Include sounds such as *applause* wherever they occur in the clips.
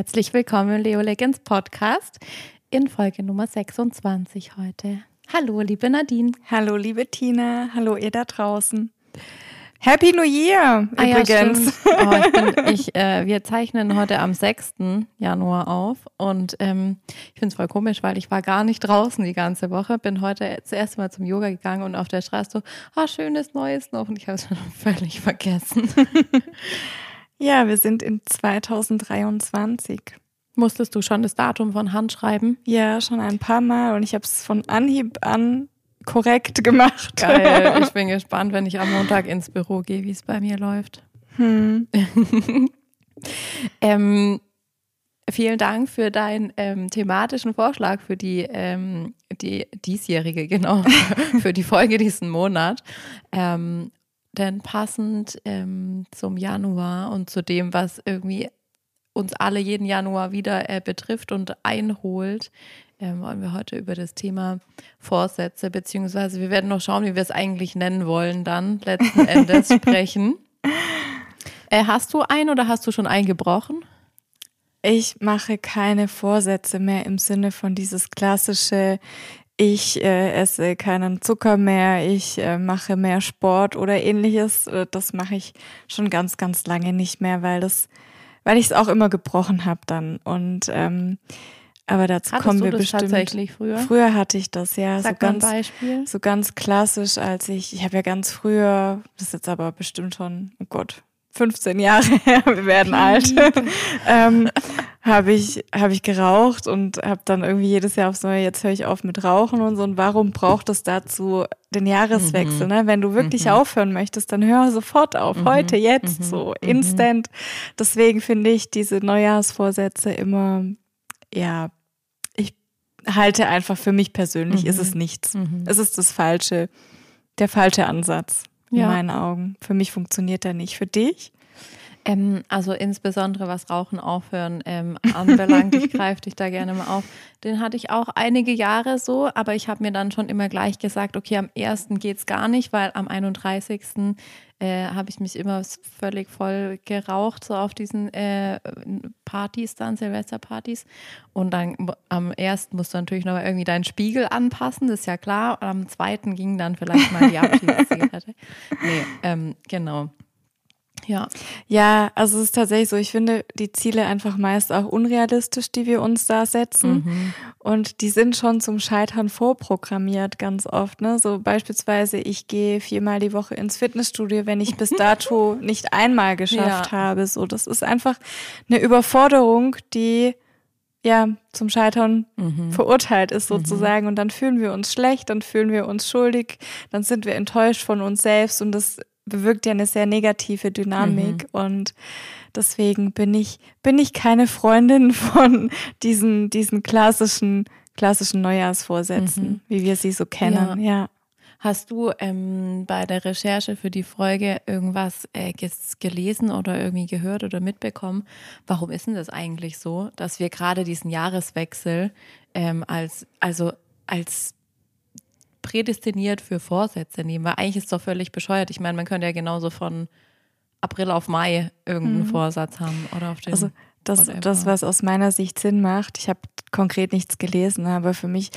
Herzlich willkommen im Leo Legends Podcast in Folge Nummer 26 heute. Hallo, liebe Nadine. Hallo, liebe Tina. Hallo, ihr da draußen. Happy New Year Ah ja, übrigens. stimmt. oh, ich bin, ich, äh, wir zeichnen heute am 6. Januar auf und ähm, ich finde es voll komisch, weil ich war gar nicht draußen die ganze Woche. Bin heute das erste Mal zum Yoga gegangen und auf der Straße so, ah, schönes Neues noch und ich habe es schon *laughs* völlig vergessen. *laughs* ja, wir sind in 2023. Musstest du schon das Datum von Hand schreiben? Ja, schon ein paar Mal und ich habe es von Anhieb an korrekt gemacht. Geil. *laughs* Ich bin gespannt, wenn ich am Montag ins Büro gehe, wie es bei mir läuft. Hm. *laughs* ähm, vielen Dank für deinen ähm, thematischen Vorschlag für die, ähm, die diesjährige, genau, *laughs* für die Folge diesen Monat. Ähm, denn passend ähm, zum Januar und zu dem, was irgendwie uns alle jeden Januar wieder äh, betrifft und einholt, ähm, wollen wir heute über das Thema Vorsätze, beziehungsweise wir werden noch schauen, wie wir es eigentlich nennen wollen, dann letzten *laughs* Endes sprechen. Äh, hast du ein oder hast du schon eingebrochen? Ich mache keine Vorsätze mehr im Sinne von dieses klassische, ich äh, esse keinen Zucker mehr, ich äh, mache mehr Sport oder ähnliches. Äh, Das mache ich schon ganz, ganz lange nicht mehr, weil das, weil ich es auch immer gebrochen habe dann. Und ähm, aber dazu Hattest kommen wir das bestimmt. tatsächlich früher? Früher hatte ich das ja Sag so mal ein ganz, Beispiel. so ganz klassisch, als ich, ich habe ja ganz früher, das ist jetzt aber bestimmt schon, oh Gott, 15 Jahre her, wir werden alt, *laughs* ähm, habe ich, habe ich geraucht und habe dann irgendwie jedes Jahr aufs Neue, jetzt höre ich auf mit Rauchen und so. Und warum braucht es dazu den Jahreswechsel? Ne? Wenn du wirklich aufhören möchtest, dann hör sofort auf, heute, jetzt, so, instant. Deswegen finde ich diese Neujahrsvorsätze immer, ja, ich halte einfach für mich persönlich, ist es nichts. Es ist das falsche, der falsche Ansatz in Ja. meinen Augen. Für mich funktioniert er nicht. Für dich? Ähm, also insbesondere was Rauchen aufhören ähm, anbelangt, ich *laughs* greife dich da gerne mal auf. Den hatte ich auch einige Jahre so, aber ich habe mir dann schon immer gleich gesagt, okay, am ersten geht's gar nicht, weil am 31. Äh, habe ich mich immer völlig voll geraucht, so auf diesen äh, Partys dann, Silvesterpartys. Und dann am ersten musst du natürlich noch irgendwie deinen Spiegel anpassen, das ist ja klar. Und am zweiten ging dann vielleicht mal die *laughs* Abschiedszigarette. nee, ähm, genau. Ja. Ja, also es ist tatsächlich so, ich finde die Ziele einfach meist auch unrealistisch, die wir uns da setzen. Und die sind schon zum Scheitern vorprogrammiert ganz oft. Ne? So beispielsweise, ich gehe viermal die Woche ins Fitnessstudio, wenn ich bis dato *laughs* nicht einmal geschafft Ja. habe. So, das ist einfach eine Überforderung, die ja zum Scheitern verurteilt ist sozusagen. Und dann fühlen wir uns schlecht, dann fühlen wir uns schuldig, dann sind wir enttäuscht von uns selbst und das bewirkt ja eine sehr negative Dynamik. Und deswegen bin ich, bin ich keine Freundin *laughs* von diesen, diesen klassischen, klassischen Neujahrsvorsätzen, wie wir sie so kennen. Ja. Hast du ähm, bei der Recherche für die Folge irgendwas äh, gelesen oder irgendwie gehört oder mitbekommen? Warum ist denn das eigentlich so, dass wir gerade diesen Jahreswechsel ähm, als, also als prädestiniert für Vorsätze nehmen? Weil eigentlich ist es doch völlig bescheuert. Ich meine, man könnte ja genauso von April auf Mai irgendeinen Vorsatz haben oder auf den. Also das, whatever. das, was aus meiner Sicht Sinn macht, ich habe konkret nichts gelesen, aber für mich,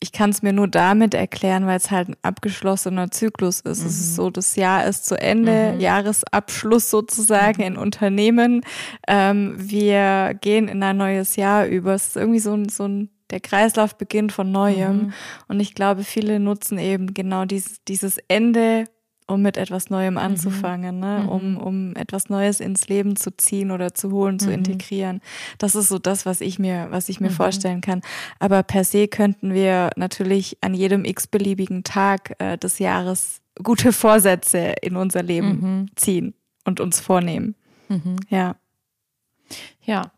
ich kann es mir nur damit erklären, weil es halt ein abgeschlossener Zyklus ist. Es ist so, das Jahr ist zu Ende, Jahresabschluss sozusagen in Unternehmen. Ähm, wir gehen in ein neues Jahr über. Es ist irgendwie so ein, so ein der Kreislauf beginnt von Neuem. Und ich glaube, viele nutzen eben genau dieses, dieses Ende, um mit etwas Neuem anzufangen, ne? um, um etwas Neues ins Leben zu ziehen oder zu holen, zu integrieren. Das ist so das, was ich mir, was ich mir vorstellen kann. Aber per se könnten wir natürlich an jedem x-beliebigen Tag äh, des Jahres gute Vorsätze in unser Leben ziehen und uns vornehmen. Ja. Ja.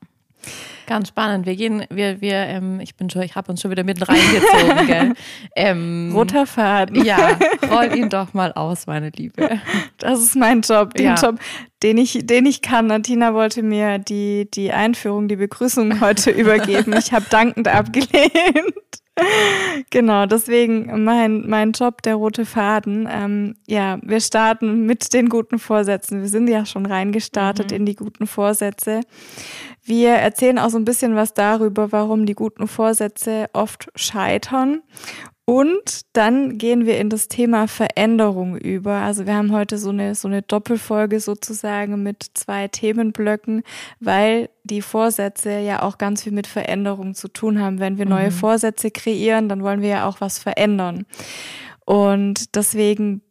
Ganz spannend. Wir gehen, wir, wir, ähm, ich bin schon, ich habe uns schon wieder mitten reingezogen, gell? *laughs* Ähm, Roter Faden. Ja, roll ihn doch mal aus, meine Liebe. Das ist mein Job, den Ja. Job, den ich, den ich kann. Tina wollte mir die, die Einführung, die Begrüßung heute *laughs* übergeben. Ich habe dankend abgelehnt. *laughs* genau, deswegen mein, mein Job, der rote Faden. Ähm, ja, wir starten mit den guten Vorsätzen. Wir sind ja schon reingestartet mhm. in die guten Vorsätze. Wir erzählen auch so ein bisschen was darüber, warum die guten Vorsätze oft scheitern und dann gehen wir in das Thema Veränderung über. Also wir haben heute so eine, so eine Doppelfolge sozusagen mit zwei Themenblöcken, weil die Vorsätze ja auch ganz viel mit Veränderung zu tun haben. Wenn wir neue mhm. Vorsätze kreieren, dann wollen wir ja auch was verändern. Und deswegen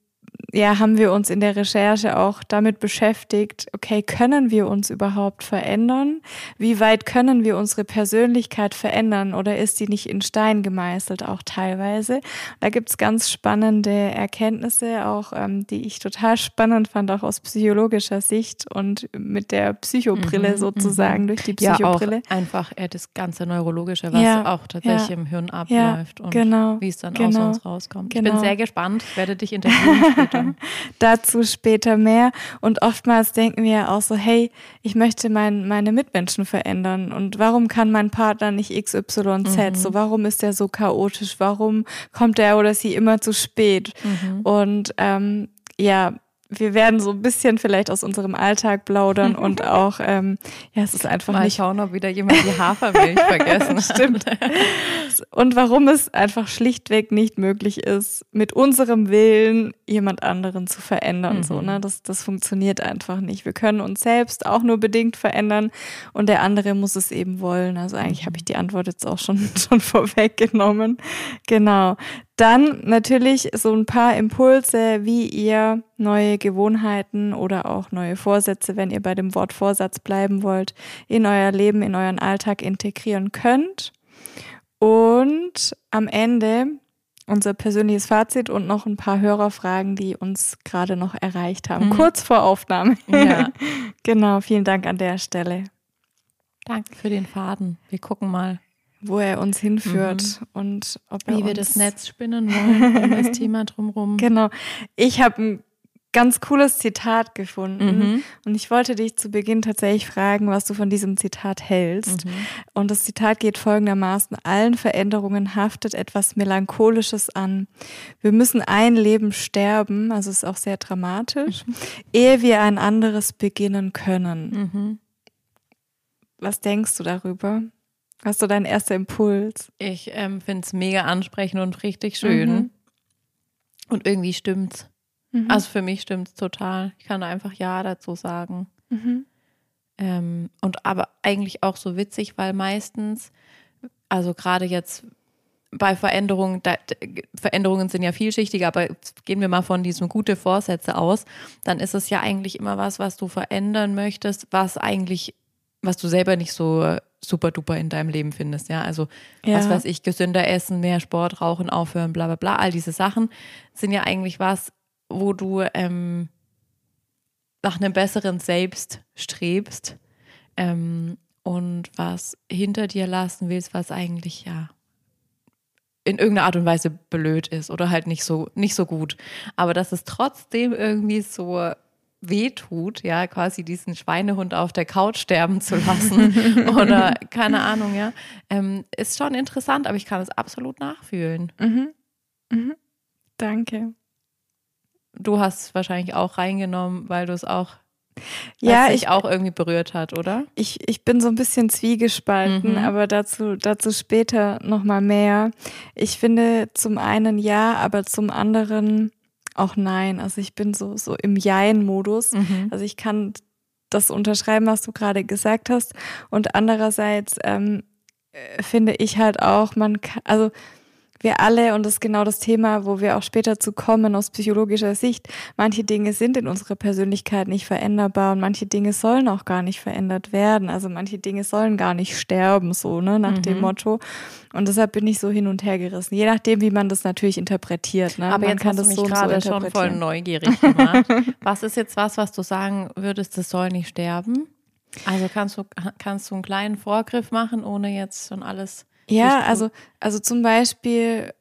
ja, haben wir uns in der Recherche auch damit beschäftigt, okay, können wir uns überhaupt verändern? Wie weit können wir unsere Persönlichkeit verändern oder ist die nicht in Stein gemeißelt auch teilweise? Da gibt's ganz spannende Erkenntnisse, auch ähm, die ich total spannend fand, auch aus psychologischer Sicht und mit der Psychobrille mhm, sozusagen, mhm. durch die Psychobrille. Ja, auch einfach äh, das ganze Neurologische, was ja, auch tatsächlich ja, im Hirn abläuft und genau, wie es dann genau, aus uns rauskommt. Genau. Ich bin genau. sehr gespannt, ich werde dich interviewen *laughs* später. *laughs* Dazu später mehr. Und oftmals denken wir ja auch so, hey, ich möchte mein, meine Mitmenschen verändern. Und warum kann mein Partner nicht XYZ? Mhm. So, warum ist der so chaotisch? Warum kommt er oder sie immer zu spät? Mhm. Und ähm, ja, wir werden so ein bisschen vielleicht aus unserem Alltag plaudern *laughs* und auch, ähm, ja, es ist einfach Mal nicht. schauen, ob wieder jemand die Hafermilch *laughs* vergessen Stimmt. Und warum es einfach schlichtweg nicht möglich ist, mit unserem Willen jemand anderen zu verändern. Mhm. So, ne? das, das funktioniert einfach nicht. Wir können uns selbst auch nur bedingt verändern und der andere muss es eben wollen. Also eigentlich habe ich die Antwort jetzt auch schon, *laughs* schon vorweggenommen. Genau. Dann natürlich so ein paar Impulse, wie ihr neue Gewohnheiten oder auch neue Vorsätze, wenn ihr bei dem Wort Vorsatz bleiben wollt, in euer Leben, in euren Alltag integrieren könnt. Und am Ende unser persönliches Fazit und noch ein paar Hörerfragen, die uns gerade noch erreicht haben, mhm. kurz vor Aufnahme. Ja. *laughs* genau, vielen Dank an der Stelle. Danke für den Faden. Wir gucken mal wo er uns hinführt mhm. und ob er Wie wir das Netz spinnen wollen, um das Thema drumherum. *laughs* Genau. Ich habe ein ganz cooles Zitat gefunden mhm. und ich wollte dich zu Beginn tatsächlich fragen, was du von diesem Zitat hältst. Mhm. Und das Zitat geht folgendermaßen, allen Veränderungen haftet etwas Melancholisches an. Wir müssen ein Leben sterben, also ist auch sehr dramatisch, mhm. ehe wir ein anderes beginnen können. Mhm. Was denkst du darüber? Hast du deinen erster Impuls? Ich ähm, finde es mega ansprechend und richtig schön. Mhm. Und irgendwie stimmt's. Mhm. Also für mich stimmt's total. Ich kann einfach Ja dazu sagen. Mhm. Ähm, und aber eigentlich auch so witzig, weil meistens, also gerade jetzt bei Veränderungen, da, Veränderungen sind ja vielschichtiger, aber gehen wir mal von diesem gute Vorsätze aus, dann ist es ja eigentlich immer was, was du verändern möchtest, was eigentlich, was du selber nicht so super duper in deinem Leben findest. Ja, also ja. was weiß ich, gesünder essen, mehr Sport, rauchen, aufhören, bla bla bla. All diese Sachen sind ja eigentlich was, wo du ähm, nach einem besseren Selbst strebst ähm, und was hinter dir lassen willst, was eigentlich ja in irgendeiner Art und Weise blöd ist oder halt nicht so nicht so gut. Aber dass es trotzdem irgendwie so wehtut, ja, quasi diesen Schweinehund auf der Couch sterben zu lassen *laughs* oder keine Ahnung, ja, ähm, ist schon interessant, aber ich kann es absolut nachfühlen. Mhm. Mhm. Danke. Du hast es wahrscheinlich auch reingenommen, weil du es auch ja, ich auch irgendwie berührt hat, oder? Ich, ich bin so ein bisschen zwiegespalten, mhm. aber dazu, dazu später nochmal mehr. Ich finde zum einen ja, aber zum anderen auch nein. Also ich bin so, so im Jein-Modus. Mhm. Also ich kann das unterschreiben, was du gerade gesagt hast. Und andererseits ähm, äh, finde ich halt auch, man kann, also wir alle, und das ist genau das Thema, wo wir auch später zu kommen aus psychologischer Sicht, manche Dinge sind in unserer Persönlichkeit nicht veränderbar und manche Dinge sollen auch gar nicht verändert werden. Also manche Dinge sollen gar nicht sterben, so, ne, nach mhm. dem Motto. Und deshalb bin ich so hin und her gerissen. Je nachdem, wie man das natürlich interpretiert. Ne? Aber man jetzt kann hast das du mich so gerade so schon voll neugierig gemacht. *laughs* was ist jetzt was, was du sagen würdest, das soll nicht sterben? Also kannst du, kannst du einen kleinen Vorgriff machen, ohne jetzt schon alles ja, also, also zum Beispiel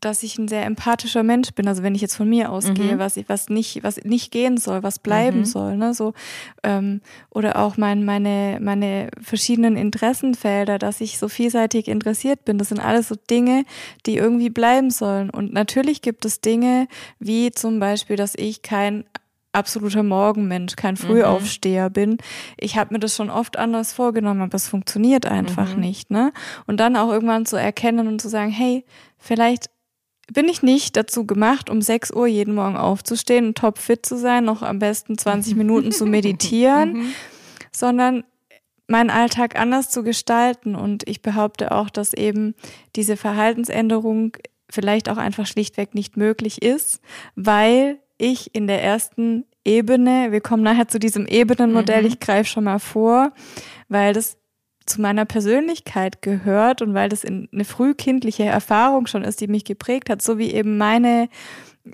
dass ich ein sehr empathischer Mensch bin. Also wenn ich jetzt von mir ausgehe, mhm. was ich, was nicht, was nicht gehen soll, was bleiben mhm. soll, ne, so ähm, oder auch mein, meine meine verschiedenen Interessenfelder, dass ich so vielseitig interessiert bin. Das sind alles so Dinge, die irgendwie bleiben sollen. Und natürlich gibt es Dinge wie zum Beispiel, dass ich kein absoluter Morgenmensch, kein Frühaufsteher mhm. bin. Ich habe mir das schon oft anders vorgenommen, aber es funktioniert einfach mhm. nicht. Ne? Und dann auch irgendwann zu erkennen und zu sagen, hey, vielleicht bin ich nicht dazu gemacht, um 6 Uhr jeden Morgen aufzustehen und topfit zu sein, noch am besten 20 *laughs* Minuten zu meditieren, mhm. sondern meinen Alltag anders zu gestalten. Und ich behaupte auch, dass eben diese Verhaltensänderung vielleicht auch einfach schlichtweg nicht möglich ist, weil ich in der ersten Ebene, wir kommen nachher zu diesem Ebenenmodell, mhm. ich greife schon mal vor, weil das zu meiner Persönlichkeit gehört und weil das eine frühkindliche Erfahrung schon ist, die mich geprägt hat, so wie eben meine,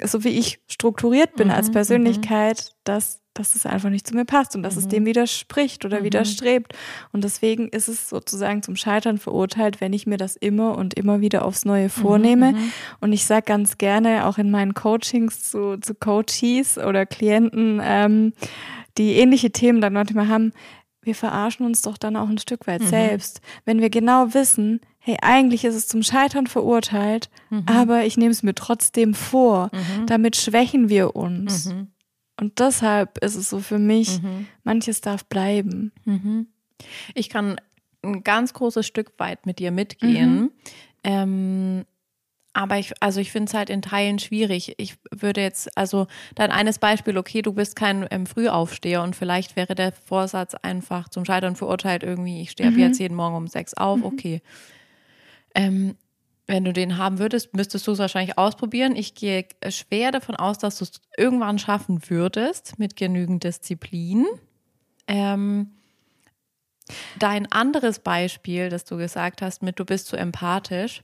so wie ich strukturiert bin mhm, als Persönlichkeit, mhm. dass, dass es einfach nicht zu mir passt und dass mhm. es dem widerspricht oder mhm. widerstrebt. Und deswegen ist es sozusagen zum Scheitern verurteilt, wenn ich mir das immer und immer wieder aufs Neue vornehme. Mhm, mhm. Und ich sage ganz gerne auch in meinen Coachings zu, zu Coaches oder Klienten, ähm, die ähnliche Themen dann manchmal haben, wir verarschen uns doch dann auch ein Stück weit mhm. selbst, wenn wir genau wissen, hey, eigentlich ist es zum Scheitern verurteilt, mhm. aber ich nehme es mir trotzdem vor. Mhm. Damit schwächen wir uns. Mhm. Und deshalb ist es so für mich, mhm. manches darf bleiben. Mhm. Ich kann ein ganz großes Stück weit mit dir mitgehen. Ähm, aber ich, also ich finde es halt in Teilen schwierig. Ich würde jetzt, also dann eines Beispiel, okay, du bist kein ähm, Frühaufsteher und vielleicht wäre der Vorsatz einfach zum Scheitern verurteilt, irgendwie, ich stehe mhm. jetzt jeden Morgen um sechs auf, mhm. okay. Ähm, wenn du den haben würdest, müsstest du es wahrscheinlich ausprobieren. Ich gehe schwer davon aus, dass du es irgendwann schaffen würdest mit genügend Disziplin. Ähm, dein anderes Beispiel, das du gesagt hast, mit du bist zu empathisch,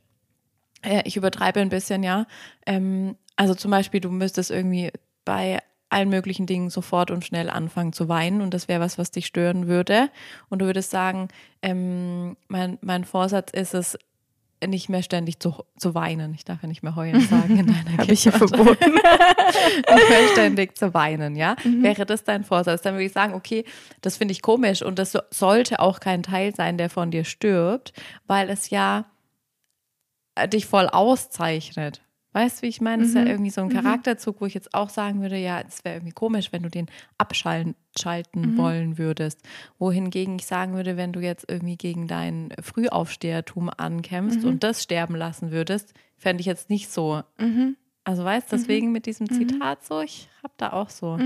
äh, ich übertreibe ein bisschen, ja. Ähm, also zum Beispiel, du müsstest irgendwie bei allen möglichen Dingen sofort und schnell anfangen zu weinen und das wäre was, was dich stören würde. Und du würdest sagen, ähm, mein, mein Vorsatz ist es, nicht mehr ständig zu, zu weinen. Ich darf ja nicht mehr heulen sagen in *laughs* deiner Habe ich ja verboten. *laughs* nicht mehr ständig zu weinen, ja? Mhm. Wäre das dein Vorsatz? Dann würde ich sagen, okay, das finde ich komisch und das sollte auch kein Teil sein, der von dir stirbt, weil es ja äh, dich voll auszeichnet. Weißt du, wie ich meine? Das ist ja mhm. irgendwie so ein mhm. Charakterzug, wo ich jetzt auch sagen würde, ja, es wäre irgendwie komisch, wenn du den abschalten schalten mhm. wollen würdest. Wohingegen ich sagen würde, wenn du jetzt irgendwie gegen dein Frühaufstehertum ankämpfst mhm. und das sterben lassen würdest, fände ich jetzt nicht so. Mhm. Also weißt du, deswegen mit diesem Zitat so, ich habe da auch so.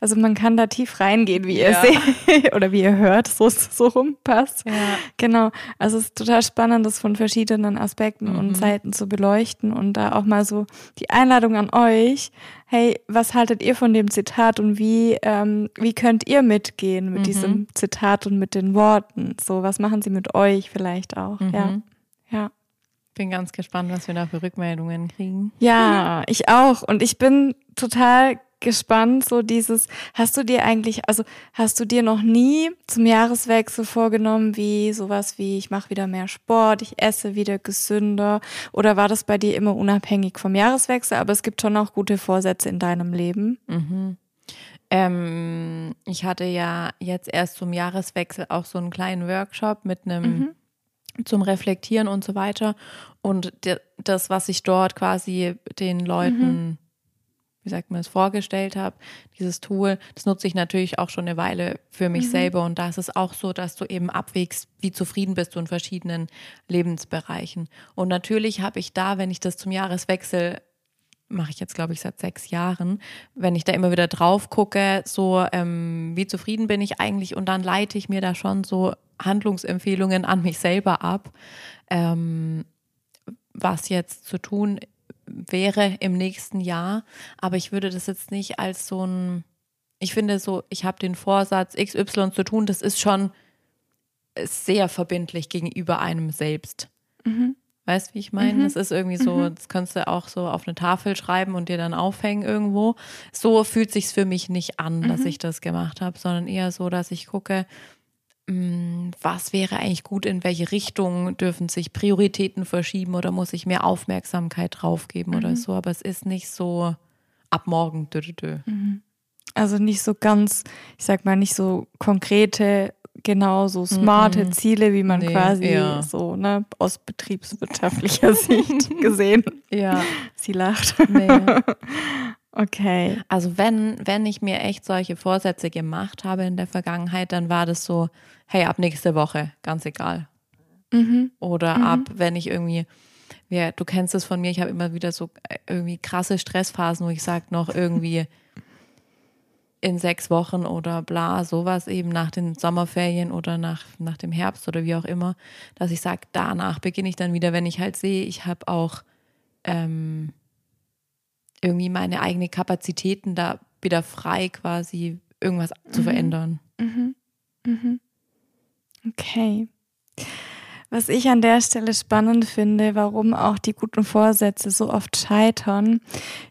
Also man kann da tief reingehen, wie ihr ja. seht *laughs* oder wie ihr hört, so so rumpasst. Ja. Genau. Also es ist total spannend, das von verschiedenen Aspekten mhm. und Seiten zu beleuchten und da auch mal so die Einladung an euch. Hey, was haltet ihr von dem Zitat und wie ähm, wie könnt ihr mitgehen mit mhm. diesem Zitat und mit den Worten? So, was machen sie mit euch vielleicht auch? Mhm. Ja. Ja. Bin ganz gespannt, was wir da für Rückmeldungen kriegen. Ja, *laughs* ich auch. Und ich bin total gespannt, so dieses, hast du dir eigentlich, also hast du dir noch nie zum Jahreswechsel vorgenommen, wie sowas wie, ich mache wieder mehr Sport, ich esse wieder gesünder oder war das bei dir immer unabhängig vom Jahreswechsel, aber es gibt schon auch gute Vorsätze in deinem Leben? Mhm. Ähm, ich hatte ja jetzt erst zum Jahreswechsel auch so einen kleinen Workshop mit einem mhm zum Reflektieren und so weiter. Und das, was ich dort quasi den Leuten mhm wie sagt man es, vorgestellt habe, dieses Tool, das nutze ich natürlich auch schon eine Weile für mich mhm. selber. Und da ist es auch so, dass du eben abwägst, wie zufrieden bist du in verschiedenen Lebensbereichen. Und natürlich habe ich da, wenn ich das zum Jahreswechsel mache ich jetzt, glaube ich, seit sechs Jahren, wenn ich da immer wieder drauf gucke, so ähm, wie zufrieden bin ich eigentlich und dann leite ich mir da schon so Handlungsempfehlungen an mich selber ab, ähm, was jetzt zu tun wäre im nächsten Jahr. Aber ich würde das jetzt nicht als so ein, ich finde so, ich habe den Vorsatz, XY zu tun, das ist schon sehr verbindlich gegenüber einem selbst. Mhm. Weißt du, wie ich meine? Mhm. Das ist irgendwie so, mhm. das kannst du auch so auf eine Tafel schreiben und dir dann aufhängen irgendwo. So fühlt sich's für mich nicht an, dass mhm. ich das gemacht habe, sondern eher so, dass ich gucke, was wäre eigentlich gut, in welche Richtung dürfen sich Prioritäten verschieben oder muss ich mehr Aufmerksamkeit draufgeben mhm. oder so. Aber es ist nicht so ab morgen. Dö, dö, dö. Mhm. Also nicht so ganz, ich sag mal, nicht so konkrete, genau so smarte mhm. Ziele, wie man nee, quasi ja. so ne, aus betriebswirtschaftlicher *laughs* Sicht gesehen. Ja. *laughs* Sie lacht. Nee. *laughs* Okay. Also wenn, wenn ich mir echt solche Vorsätze gemacht habe in der Vergangenheit, dann war das so, hey, ab nächste Woche, ganz egal. Mhm. Oder mhm. ab, wenn ich irgendwie, ja, du kennst es von mir, ich habe immer wieder so äh, irgendwie krasse Stressphasen, wo ich sage noch irgendwie *laughs* in sechs Wochen oder bla, sowas eben nach den Sommerferien oder nach, nach dem Herbst oder wie auch immer, dass ich sage, danach beginne ich dann wieder, wenn ich halt sehe, ich habe auch ähm, irgendwie meine eigenen Kapazitäten da wieder frei, quasi irgendwas mhm. zu verändern. Mhm. Mhm. Okay. Was ich an der Stelle spannend finde, warum auch die guten Vorsätze so oft scheitern,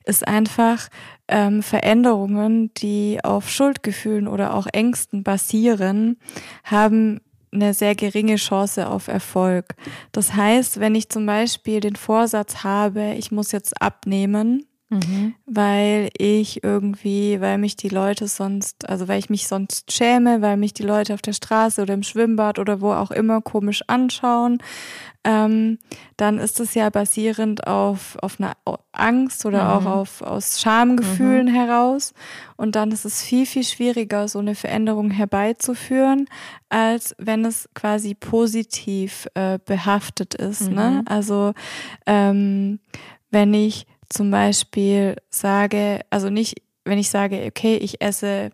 ist einfach ähm, Veränderungen, die auf Schuldgefühlen oder auch Ängsten basieren, haben eine sehr geringe Chance auf Erfolg. Das heißt, wenn ich zum Beispiel den Vorsatz habe, ich muss jetzt abnehmen, Mhm. Weil ich irgendwie, weil mich die Leute sonst, also weil ich mich sonst schäme, weil mich die Leute auf der Straße oder im Schwimmbad oder wo auch immer komisch anschauen, ähm, dann ist es ja basierend auf, auf einer Angst oder mhm. auch auf, aus Schamgefühlen mhm. heraus. Und dann ist es viel, viel schwieriger, so eine Veränderung herbeizuführen, als wenn es quasi positiv äh, behaftet ist. Ne? Mhm. Also ähm, wenn ich zum Beispiel sage, also nicht, wenn ich sage, okay, ich esse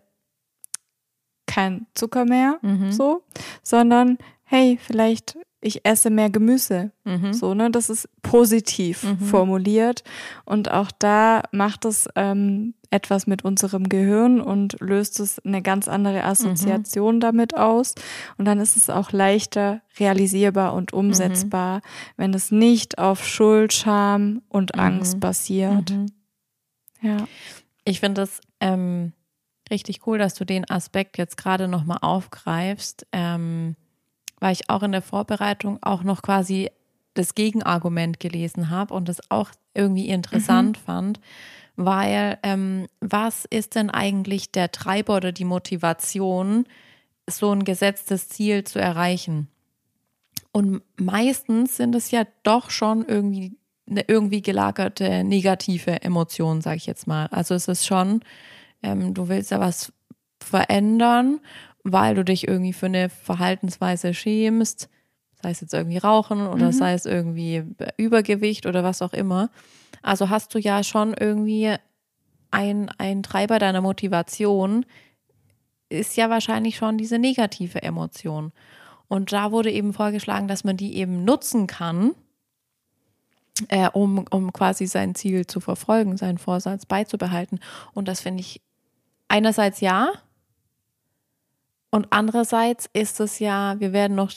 kein Zucker mehr, mhm. so, sondern hey, vielleicht ich esse mehr Gemüse. Mhm. So, ne? Das ist positiv mhm. formuliert. Und auch da macht es ähm, etwas mit unserem Gehirn und löst es eine ganz andere Assoziation mhm. damit aus. Und dann ist es auch leichter realisierbar und umsetzbar, mhm. wenn es nicht auf Schuld, Scham und mhm. Angst basiert. Mhm. Ja. Ich finde das ähm, richtig cool, dass du den Aspekt jetzt gerade nochmal aufgreifst. Ähm, weil ich auch in der Vorbereitung auch noch quasi das Gegenargument gelesen habe und das auch irgendwie interessant mhm. fand, weil ähm, was ist denn eigentlich der Treiber oder die Motivation, so ein gesetztes Ziel zu erreichen? Und meistens sind es ja doch schon irgendwie eine irgendwie gelagerte negative Emotion, sage ich jetzt mal. Also es ist schon, ähm, du willst ja was verändern weil du dich irgendwie für eine Verhaltensweise schämst, sei es jetzt irgendwie Rauchen oder mhm. sei es irgendwie Übergewicht oder was auch immer. Also hast du ja schon irgendwie ein, ein Treiber deiner Motivation, ist ja wahrscheinlich schon diese negative Emotion. Und da wurde eben vorgeschlagen, dass man die eben nutzen kann, äh, um, um quasi sein Ziel zu verfolgen, seinen Vorsatz beizubehalten. Und das finde ich einerseits ja, und andererseits ist es ja, wir werden noch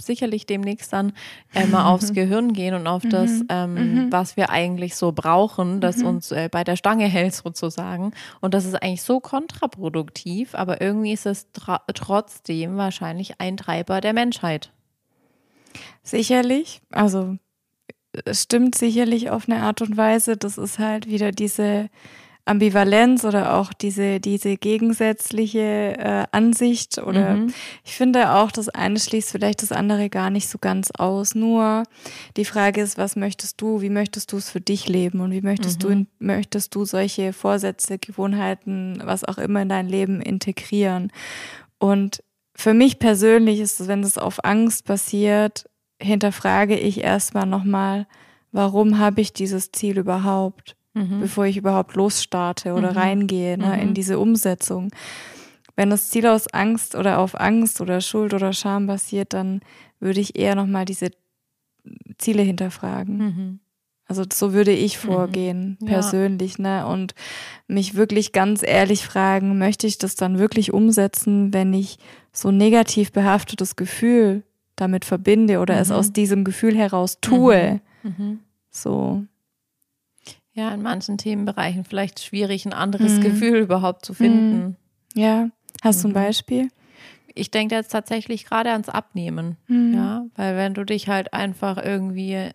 sicherlich demnächst dann äh, mal aufs *laughs* Gehirn gehen und auf das, mhm. ähm, mhm. was wir eigentlich so brauchen, das mhm. uns äh, bei der Stange hält sozusagen. Und das ist eigentlich so kontraproduktiv, aber irgendwie ist es trotzdem wahrscheinlich ein Treiber der Menschheit. Sicherlich, also es stimmt sicherlich auf eine Art und Weise. Das ist halt wieder diese Ambivalenz oder auch diese, diese gegensätzliche äh, Ansicht oder mhm. ich finde auch, das eine schließt vielleicht das andere gar nicht so ganz aus. Nur die Frage ist, was möchtest du, wie möchtest du es für dich leben und wie möchtest mhm. du, möchtest du solche Vorsätze, Gewohnheiten, was auch immer in dein Leben integrieren? Und für mich persönlich ist es, wenn es auf Angst basiert, hinterfrage ich erstmal nochmal, warum habe ich dieses Ziel überhaupt? Mhm. bevor ich überhaupt losstarte oder mhm. reingehe ne, in mhm. diese Umsetzung. Wenn das Ziel aus Angst oder auf Angst oder Schuld oder Scham basiert, dann würde ich eher nochmal diese Ziele hinterfragen. Mhm. Also so würde ich mhm. vorgehen, ja. persönlich, ne? Und mich wirklich ganz ehrlich fragen, möchte ich das dann wirklich umsetzen, wenn ich so negativ behaftetes Gefühl damit verbinde oder mhm. es aus diesem Gefühl heraus tue? Mhm. mhm. So. Ja, in manchen Themenbereichen vielleicht schwierig, ein anderes mhm. Gefühl überhaupt zu finden. Ja, hast du ein mhm. Beispiel? ich denke jetzt tatsächlich gerade ans Abnehmen. Mhm. Ja, weil wenn du dich halt einfach irgendwie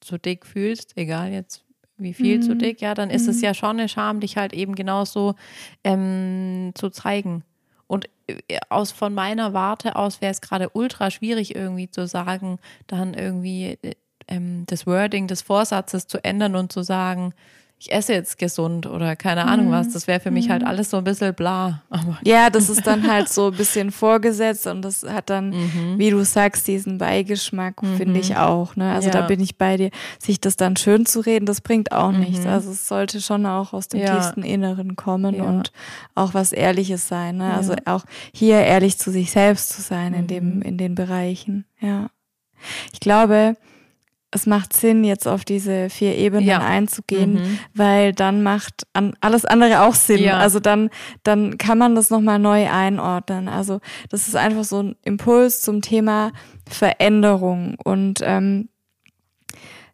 zu dick fühlst, egal jetzt wie viel mhm. zu dick, ja, dann ist mhm. es ja schon eine Scham, dich halt eben genauso ähm, zu zeigen. Und äh, aus von meiner Warte aus wäre es gerade ultra schwierig irgendwie zu sagen, dann irgendwie äh, ähm, das Wording des Vorsatzes zu ändern und zu sagen, ich esse jetzt gesund oder keine Ahnung was. Mhm. Das wäre für mich halt mhm. alles so ein bisschen bla. Aber ja, das ist dann halt so ein bisschen vorgesetzt und das hat dann, mhm. wie du sagst, diesen Beigeschmack, mhm. finde ich auch. Ne? Also ja. da bin ich bei dir. Sich das dann schön zu reden, das bringt auch mhm. nichts. Also es sollte schon auch aus dem ja. tiefsten Inneren kommen ja. und auch was Ehrliches sein. Ne? Also auch hier ehrlich zu sich selbst zu sein in dem, in den Bereichen. Ja. Ich glaube, es macht Sinn, jetzt auf diese vier Ebenen ja. einzugehen, mhm. weil dann macht an alles andere auch Sinn. Ja. Also dann, dann kann man das nochmal neu einordnen. Also das ist einfach so ein Impuls zum Thema Veränderung und ähm,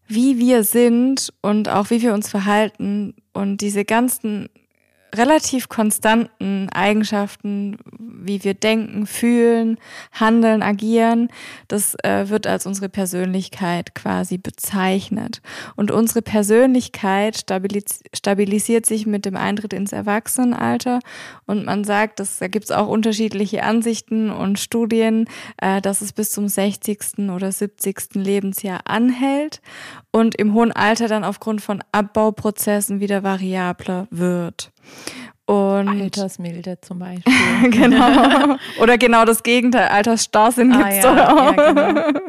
wie wir sind und auch wie wir uns verhalten und diese ganzen relativ konstanten Eigenschaften, wie wir denken, fühlen, handeln, agieren, das äh, wird als unsere Persönlichkeit quasi bezeichnet. Und unsere Persönlichkeit stabilis stabilisiert sich mit dem Eintritt ins Erwachsenenalter. Und man sagt, dass, da gibt es auch unterschiedliche Ansichten und Studien, äh, dass es bis zum 60. oder 70. Lebensjahr anhält und im hohen Alter dann aufgrund von Abbauprozessen wieder variabler wird. Und Altersmilde zum Beispiel. *laughs* genau. Oder genau das Gegenteil, Altersstarrsinn gibt es ah, ja, auch. Ja, genau.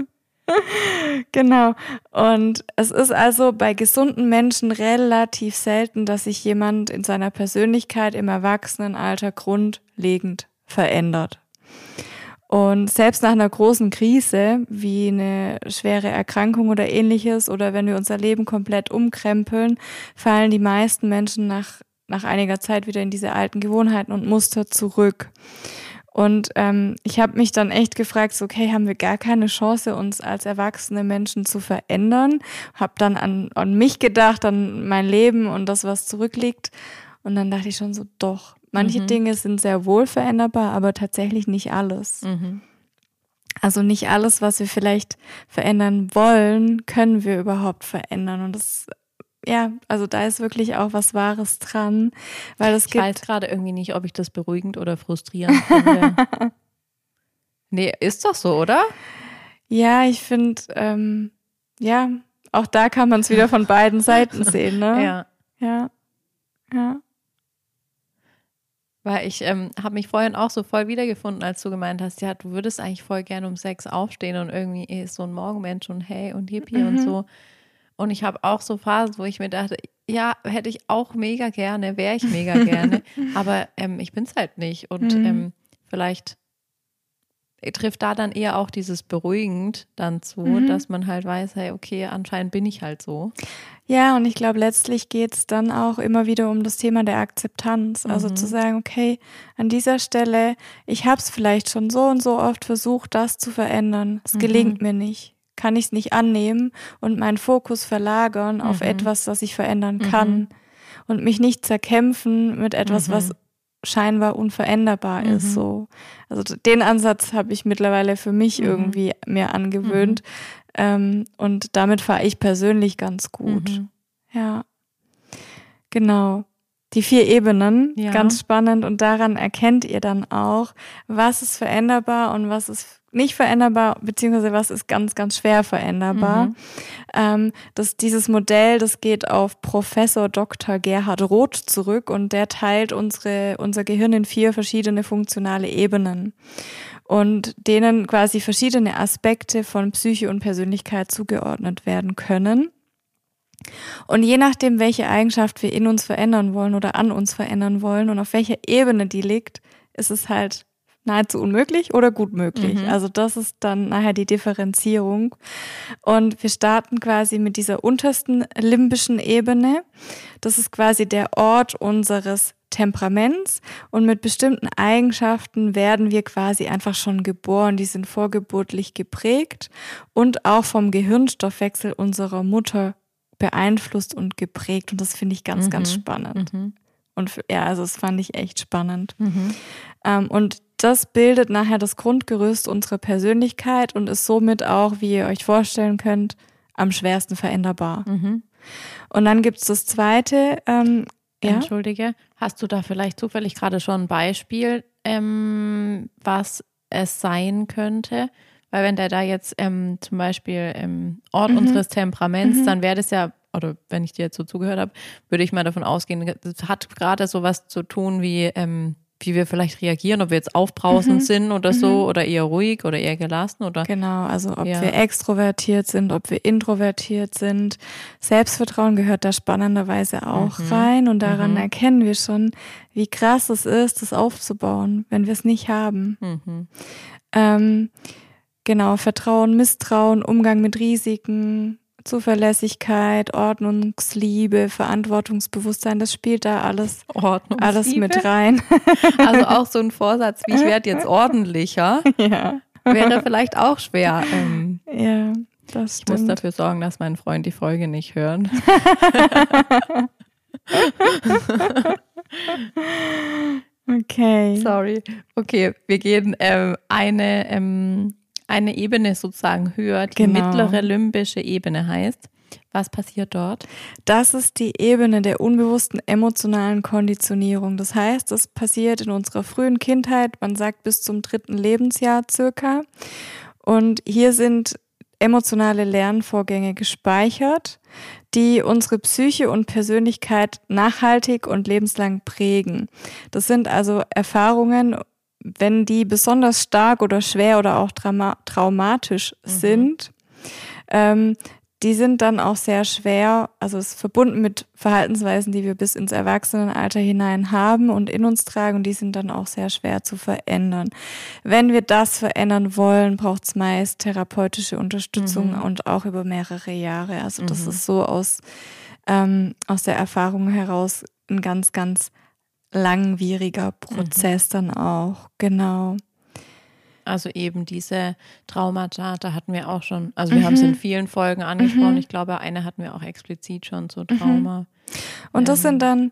*laughs* genau. Und es ist also bei gesunden Menschen relativ selten, dass sich jemand in seiner Persönlichkeit im Erwachsenenalter grundlegend verändert. Und selbst nach einer großen Krise, wie eine schwere Erkrankung oder ähnliches, oder wenn wir unser Leben komplett umkrempeln, fallen die meisten Menschen nach, nach einiger Zeit wieder in diese alten Gewohnheiten und Muster zurück. Und ähm, ich habe mich dann echt gefragt, so, okay, haben wir gar keine Chance, uns als erwachsene Menschen zu verändern? Habe dann an, an mich gedacht, an mein Leben und das, was zurückliegt. Und dann dachte ich schon so, doch, Manche mhm. Dinge sind sehr wohl veränderbar, aber tatsächlich nicht alles. Mhm. Also nicht alles, was wir vielleicht verändern wollen, können wir überhaupt verändern. Und das, ja, also da ist wirklich auch was Wahres dran. Weil es ich gibt weiß gerade irgendwie nicht, ob ich das beruhigend oder frustrierend finde. *laughs* nee, ist doch so, oder? Ja, ich finde, ähm, ja, auch da kann man es wieder von beiden Seiten sehen, ne? *laughs* Ja. Ja. Ja. Weil ich ähm, habe mich vorhin auch so voll wiedergefunden, als du gemeint hast, ja, du würdest eigentlich voll gerne um sechs aufstehen und irgendwie eh, so ein Morgenmensch und hey und hippie mhm. und so. Und ich habe auch so Phasen, wo ich mir dachte, ja, hätte ich auch mega gerne, wäre ich mega gerne, *laughs* aber ähm, ich bin es halt nicht. Und mhm. ähm, vielleicht trifft da dann eher auch dieses beruhigend dann zu, mhm. dass man halt weiß, hey, okay, anscheinend bin ich halt so. Ja, und ich glaube, letztlich geht es dann auch immer wieder um das Thema der Akzeptanz. Also mhm. zu sagen, okay, an dieser Stelle, ich habe es vielleicht schon so und so oft versucht, das zu verändern. Es mhm. gelingt mir nicht. Kann ich es nicht annehmen und meinen Fokus verlagern auf mhm. etwas, das ich verändern kann. Mhm. Und mich nicht zerkämpfen mit etwas, was mhm scheinbar unveränderbar mhm. ist. So. Also den Ansatz habe ich mittlerweile für mich mhm. irgendwie mir angewöhnt. Mhm. Ähm, und damit fahre ich persönlich ganz gut. Mhm. Ja. Genau. Die vier Ebenen, ja. ganz spannend. Und daran erkennt ihr dann auch, was ist veränderbar und was ist nicht veränderbar, beziehungsweise was ist ganz, ganz schwer veränderbar. Mhm. Ähm, das, dieses Modell, das geht auf Professor Dr. Gerhard Roth zurück und der teilt unsere, unser Gehirn in vier verschiedene funktionale Ebenen und denen quasi verschiedene Aspekte von Psyche und Persönlichkeit zugeordnet werden können. Und je nachdem, welche Eigenschaft wir in uns verändern wollen oder an uns verändern wollen und auf welcher Ebene die liegt, ist es halt nahezu unmöglich oder gut möglich. Mhm. Also das ist dann nachher die Differenzierung. Und wir starten quasi mit dieser untersten limbischen Ebene. Das ist quasi der Ort unseres Temperaments und mit bestimmten Eigenschaften werden wir quasi einfach schon geboren. Die sind vorgeburtlich geprägt und auch vom Gehirnstoffwechsel unserer Mutter beeinflusst und geprägt. Und das finde ich ganz, mhm. ganz spannend. Mhm. Und ja, also das fand ich echt spannend. Mhm. Ähm, und das bildet nachher das Grundgerüst unserer Persönlichkeit und ist somit auch, wie ihr euch vorstellen könnt, am schwersten veränderbar. Mhm. Und dann gibt es das zweite. Ähm, ja? Entschuldige, hast du da vielleicht zufällig gerade schon ein Beispiel, ähm, was es sein könnte? Weil wenn der da jetzt ähm, zum Beispiel im Ort mhm. unseres Temperaments, mhm. dann wäre das ja, oder wenn ich dir jetzt so zugehört habe, würde ich mal davon ausgehen, das hat gerade sowas zu tun wie ähm, wie wir vielleicht reagieren, ob wir jetzt aufbrausend mhm. sind oder so mhm. oder eher ruhig oder eher gelassen oder. Genau, also ob ja. wir extrovertiert sind, ob wir introvertiert sind. Selbstvertrauen gehört da spannenderweise auch mhm. rein und daran mhm. erkennen wir schon, wie krass es ist, das aufzubauen, wenn wir es nicht haben. Mhm. Ähm, genau, Vertrauen, Misstrauen, Umgang mit Risiken, Zuverlässigkeit, Ordnungsliebe, Verantwortungsbewusstsein, das spielt da alles, alles mit rein. *laughs* Also auch so ein Vorsatz wie ich werde jetzt ordentlicher, ja. wäre vielleicht auch schwer. Ähm, ja, das stimmt. Ich muss dafür sorgen, dass mein Freund die Folge nicht hört. *laughs* okay. Sorry. Okay, wir gehen ähm, eine ähm, eine Ebene sozusagen höher, die genau. mittlere limbische Ebene heißt. Was passiert dort? Das ist die Ebene der unbewussten emotionalen Konditionierung. Das heißt, das passiert in unserer frühen Kindheit, man sagt bis zum dritten Lebensjahr circa. Und hier sind emotionale Lernvorgänge gespeichert, die unsere Psyche und Persönlichkeit nachhaltig und lebenslang prägen. Das sind also Erfahrungen wenn die besonders stark oder schwer oder auch traumatisch mhm. sind, ähm, die sind dann auch sehr schwer, also es ist verbunden mit Verhaltensweisen, die wir bis ins Erwachsenenalter hinein haben und in uns tragen und die sind dann auch sehr schwer zu verändern. Wenn wir das verändern wollen, braucht es meist therapeutische Unterstützung mhm. und auch über mehrere Jahre. Also das mhm. ist so aus, ähm, aus der Erfahrung heraus ein ganz, ganz langwieriger Prozess mhm. dann auch, genau. Also eben diese Traumata, da hatten wir auch schon, also wir mhm. haben es in vielen Folgen angesprochen. Mhm. Ich glaube, eine hatten wir auch explizit schon, so mhm. Trauma. Und das ähm. sind dann,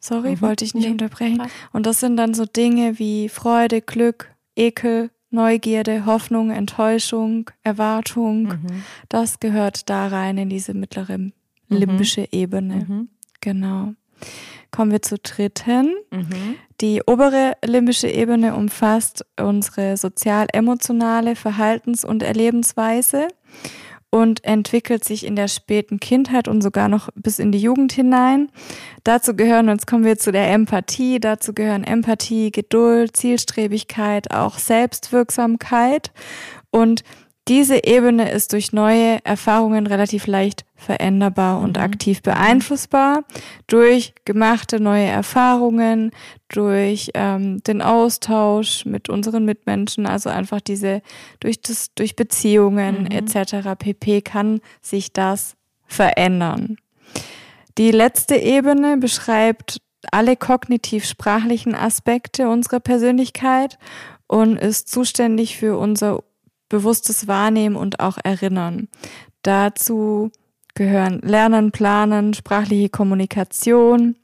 sorry, mhm. wollte ich nicht nee, unterbrechen. Und das sind dann so Dinge wie Freude, Glück, Ekel, Neugierde, Hoffnung, Enttäuschung, Erwartung. Mhm. Das gehört da rein in diese mittlere limbische Ebene. Genau. Kommen wir zur dritten. Mhm. Die obere limbische Ebene umfasst unsere sozial-emotionale Verhaltens- und Erlebensweise und entwickelt sich in der späten Kindheit und sogar noch bis in die Jugend hinein. Dazu gehören, jetzt kommen wir zu der Empathie, dazu gehören Empathie, Geduld, Zielstrebigkeit, auch Selbstwirksamkeit und diese Ebene ist durch neue Erfahrungen relativ leicht veränderbar und mhm. aktiv beeinflussbar durch gemachte neue Erfahrungen, durch ähm, den Austausch mit unseren Mitmenschen, also einfach diese durch das durch Beziehungen mhm. etc. pp kann sich das verändern. Die letzte Ebene beschreibt alle kognitiv-sprachlichen Aspekte unserer Persönlichkeit und ist zuständig für unser bewusstes Wahrnehmen und auch Erinnern. Dazu gehören Lernen, Planen, sprachliche Kommunikation.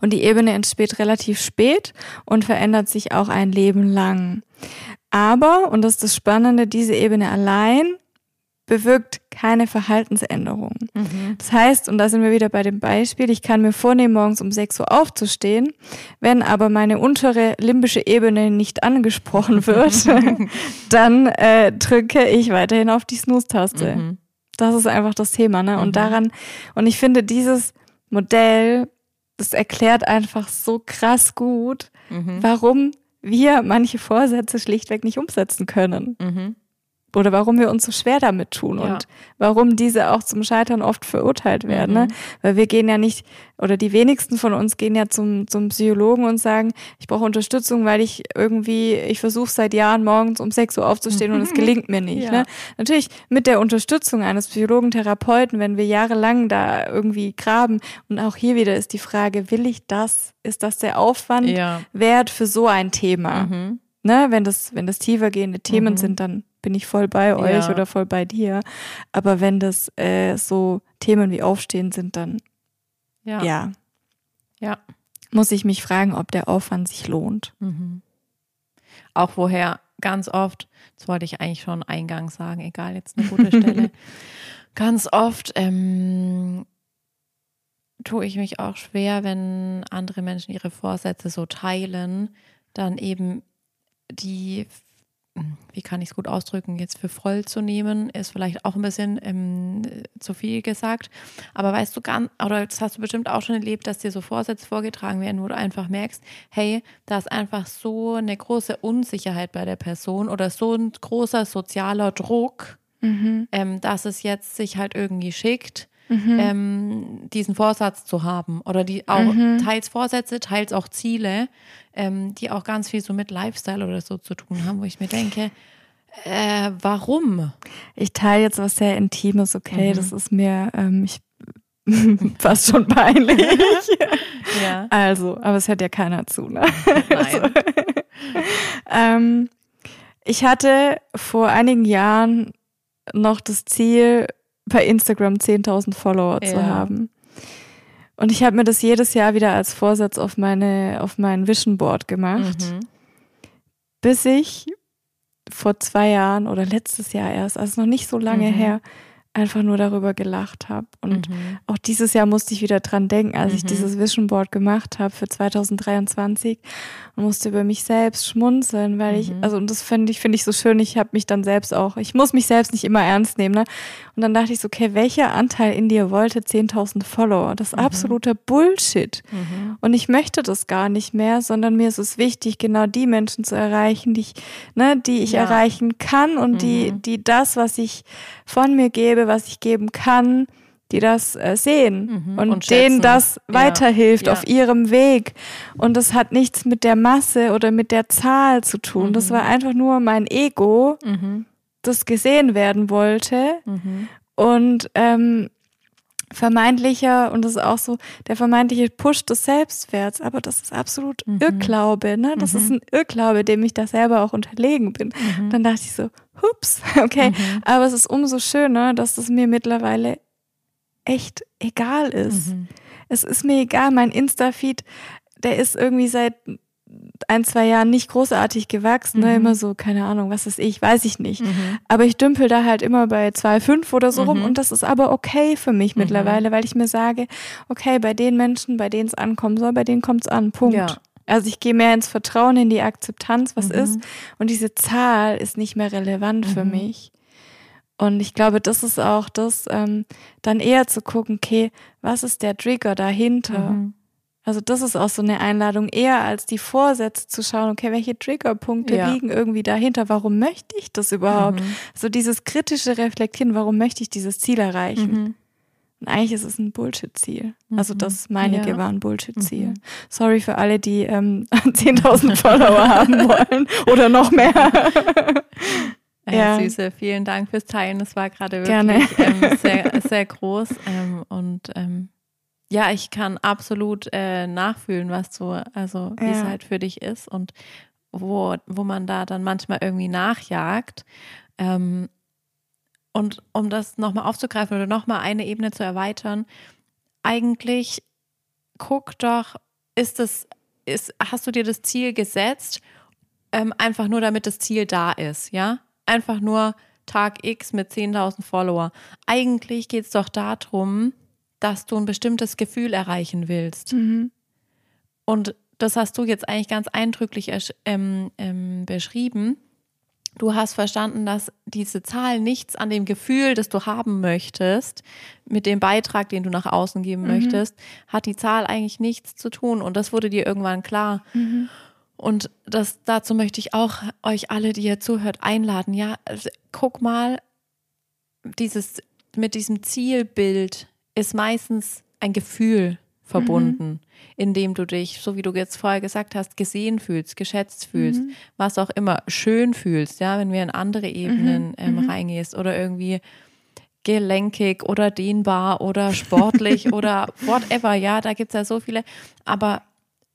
Und die Ebene entsteht relativ spät und verändert sich auch ein Leben lang. Aber, und das ist das Spannende, diese Ebene allein bewirkt keine Verhaltensänderung. Mhm. Das heißt, und da sind wir wieder bei dem Beispiel, ich kann mir vornehmen, morgens um 6 Uhr aufzustehen, wenn aber meine untere limbische Ebene nicht angesprochen *laughs* wird, dann äh, drücke ich weiterhin auf die Snooze-Taste. Mhm. Das ist einfach das Thema, ne? Und mhm. daran, und ich finde, dieses Modell, das erklärt einfach so krass gut, mhm. warum wir manche Vorsätze schlichtweg nicht umsetzen können. Mhm oder warum wir uns so schwer damit tun ja. und warum diese auch zum Scheitern oft verurteilt werden. Ne? Mhm. Ne? Weil wir gehen ja nicht, oder die wenigsten von uns gehen ja zum, zum Psychologen und sagen, ich brauche Unterstützung, weil ich irgendwie, ich versuche seit Jahren morgens um 6 Uhr aufzustehen mhm. und es gelingt mir nicht. Ja. Ne? Natürlich mit der Unterstützung eines Psychologen, Therapeuten, wenn wir jahrelang da irgendwie graben und auch hier wieder ist die Frage, will ich das? Ist das der Aufwand ja. wert für so ein Thema? Mhm. Ne, wenn das, wenn das tiefergehende Themen mhm. sind, dann bin ich voll bei euch ja. oder voll bei dir. Aber wenn das äh, so Themen wie Aufstehen sind, dann ja. ja. Ja. muss ich mich fragen, ob der Aufwand sich lohnt. Mhm. Auch woher ganz oft, das wollte ich eigentlich schon eingangs sagen, egal, jetzt eine gute Stelle, *laughs* ganz oft ähm, tue ich mich auch schwer, wenn andere Menschen ihre Vorsätze so teilen, dann eben die, wie kann ich es gut ausdrücken, jetzt für voll zu nehmen, ist vielleicht auch ein bisschen ähm, zu viel gesagt. Aber weißt du ganz, oder das hast du bestimmt auch schon erlebt, dass dir so Vorsätze vorgetragen werden, wo du einfach merkst, hey, da ist einfach so eine große Unsicherheit bei der Person oder so ein großer sozialer Druck, ähm, dass es jetzt sich halt irgendwie schickt, ähm, diesen Vorsatz zu haben oder die auch teils Vorsätze, teils auch Ziele, ähm, die auch ganz viel so mit Lifestyle oder so zu tun haben, wo ich mir denke, äh, warum? Ich teile jetzt was sehr Intimes, okay? Mhm. Das ist mir ähm, ich, *laughs* fast schon peinlich. *laughs* Ja. Also, aber es hört ja keiner zu, ne? Nein. *laughs* Ähm, ich hatte vor einigen Jahren noch das Ziel, bei Instagram 10.000 Follower zu Ja. haben. Und ich habe mir das jedes Jahr wieder als Vorsatz auf meine auf mein Vision Board gemacht, Mhm. bis ich vor zwei Jahren oder letztes Jahr erst, also noch nicht so lange Mhm. her, einfach nur darüber gelacht habe. Und Mhm. auch dieses Jahr musste ich wieder dran denken, als ich Mhm. dieses Vision Board gemacht habe für 2023 und musste über mich selbst schmunzeln, weil ich, Mhm. also und das finde ich, finde ich so schön, ich habe mich dann selbst auch, ich muss mich selbst nicht immer ernst nehmen, ne? Und dann dachte ich so, okay, welcher Anteil in dir wollte 10.000 Follower? Das ist absoluter Bullshit. Mhm. Und ich möchte das gar nicht mehr, sondern mir ist es wichtig, genau die Menschen zu erreichen, die ich, ne, die ich Ja. erreichen kann und die, Mhm. die das, was ich von mir gebe, was ich geben kann, die das äh, sehen Mhm. und, Und denen das Ja. weiterhilft Ja. auf ihrem Weg. Und das hat nichts mit der Masse oder mit der Zahl zu tun. Das Mhm. war einfach nur mein Ego, Mhm. Das gesehen werden wollte Mhm. und ähm, vermeintlicher, und das ist auch so, der vermeintliche Push des Selbstwerts, aber das ist absolut Mhm. Irrglaube, ne? Das ist ein Irrglaube, dem ich da selber auch unterlegen bin. Mhm. Dann dachte ich so, hups, *laughs* okay. Aber es ist umso schöner, dass es mir mittlerweile echt egal ist. Mhm. Es ist mir egal, mein Insta-Feed, der ist irgendwie seit ein, zwei Jahren nicht großartig gewachsen, ne? Mhm. immer so, keine Ahnung, was ist ich, weiß ich nicht. Mhm. Aber ich dümpel da halt immer bei 2,5 oder so rum Mhm. und das ist aber okay für mich Mhm. mittlerweile, weil ich mir sage, okay, bei den Menschen, bei denen es ankommen soll, bei denen kommt es an, Punkt. Ja. Also ich gehe mehr ins Vertrauen, in die Akzeptanz, was Mhm. ist und diese Zahl ist nicht mehr relevant für Mhm. mich. Und ich glaube, das ist auch das, ähm, dann eher zu gucken, okay, was ist der Trigger dahinter? Also das ist auch so eine Einladung, eher als die Vorsätze zu schauen, okay, welche Triggerpunkte Ja. liegen irgendwie dahinter? Warum möchte ich das überhaupt? Mhm. So dieses kritische Reflektieren, warum möchte ich dieses Ziel erreichen? Mhm. Und eigentlich ist es ein Bullshit-Ziel. Also Mhm. das meinige Ja. war ein Bullshit-Ziel. Mhm. Sorry für alle, die ähm, *laughs* 10.000 Follower haben wollen oder noch mehr. *laughs* Ja. Süße, vielen Dank fürs Teilen. Das war gerade wirklich ähm, sehr, *laughs* sehr groß. Ähm, und ähm, ja, ich kann absolut äh, nachfühlen, was du, also wie es Ja. halt für dich ist und wo, wo man da dann manchmal irgendwie nachjagt. Ähm, und um das nochmal aufzugreifen oder nochmal eine Ebene zu erweitern, eigentlich guck doch, ist es, ist, hast du dir das Ziel gesetzt, ähm, einfach nur damit das Ziel da ist, ja? Einfach nur Tag X mit 10.000 Follower. Eigentlich geht es doch darum, dass du ein bestimmtes Gefühl erreichen willst. Mhm. Und das hast du jetzt eigentlich ganz eindrücklich ähm, ähm, beschrieben. Du hast verstanden, dass diese Zahl nichts an dem Gefühl, das du haben möchtest, mit dem Beitrag, den du nach außen geben möchtest, hat die Zahl eigentlich nichts zu tun. Und das wurde dir irgendwann klar. Und das, dazu möchte ich auch euch alle, die ihr zuhört, einladen. Ja, also, guck mal, dieses, mit diesem Zielbild ist meistens ein Gefühl verbunden, in dem du dich, so wie du jetzt vorher gesagt hast, gesehen fühlst, geschätzt fühlst, was auch immer, schön fühlst, ja, wenn wir in andere Ebenen ähm, reingehst oder irgendwie gelenkig oder dehnbar oder sportlich *laughs* oder whatever, ja, da gibt es ja so viele. Aber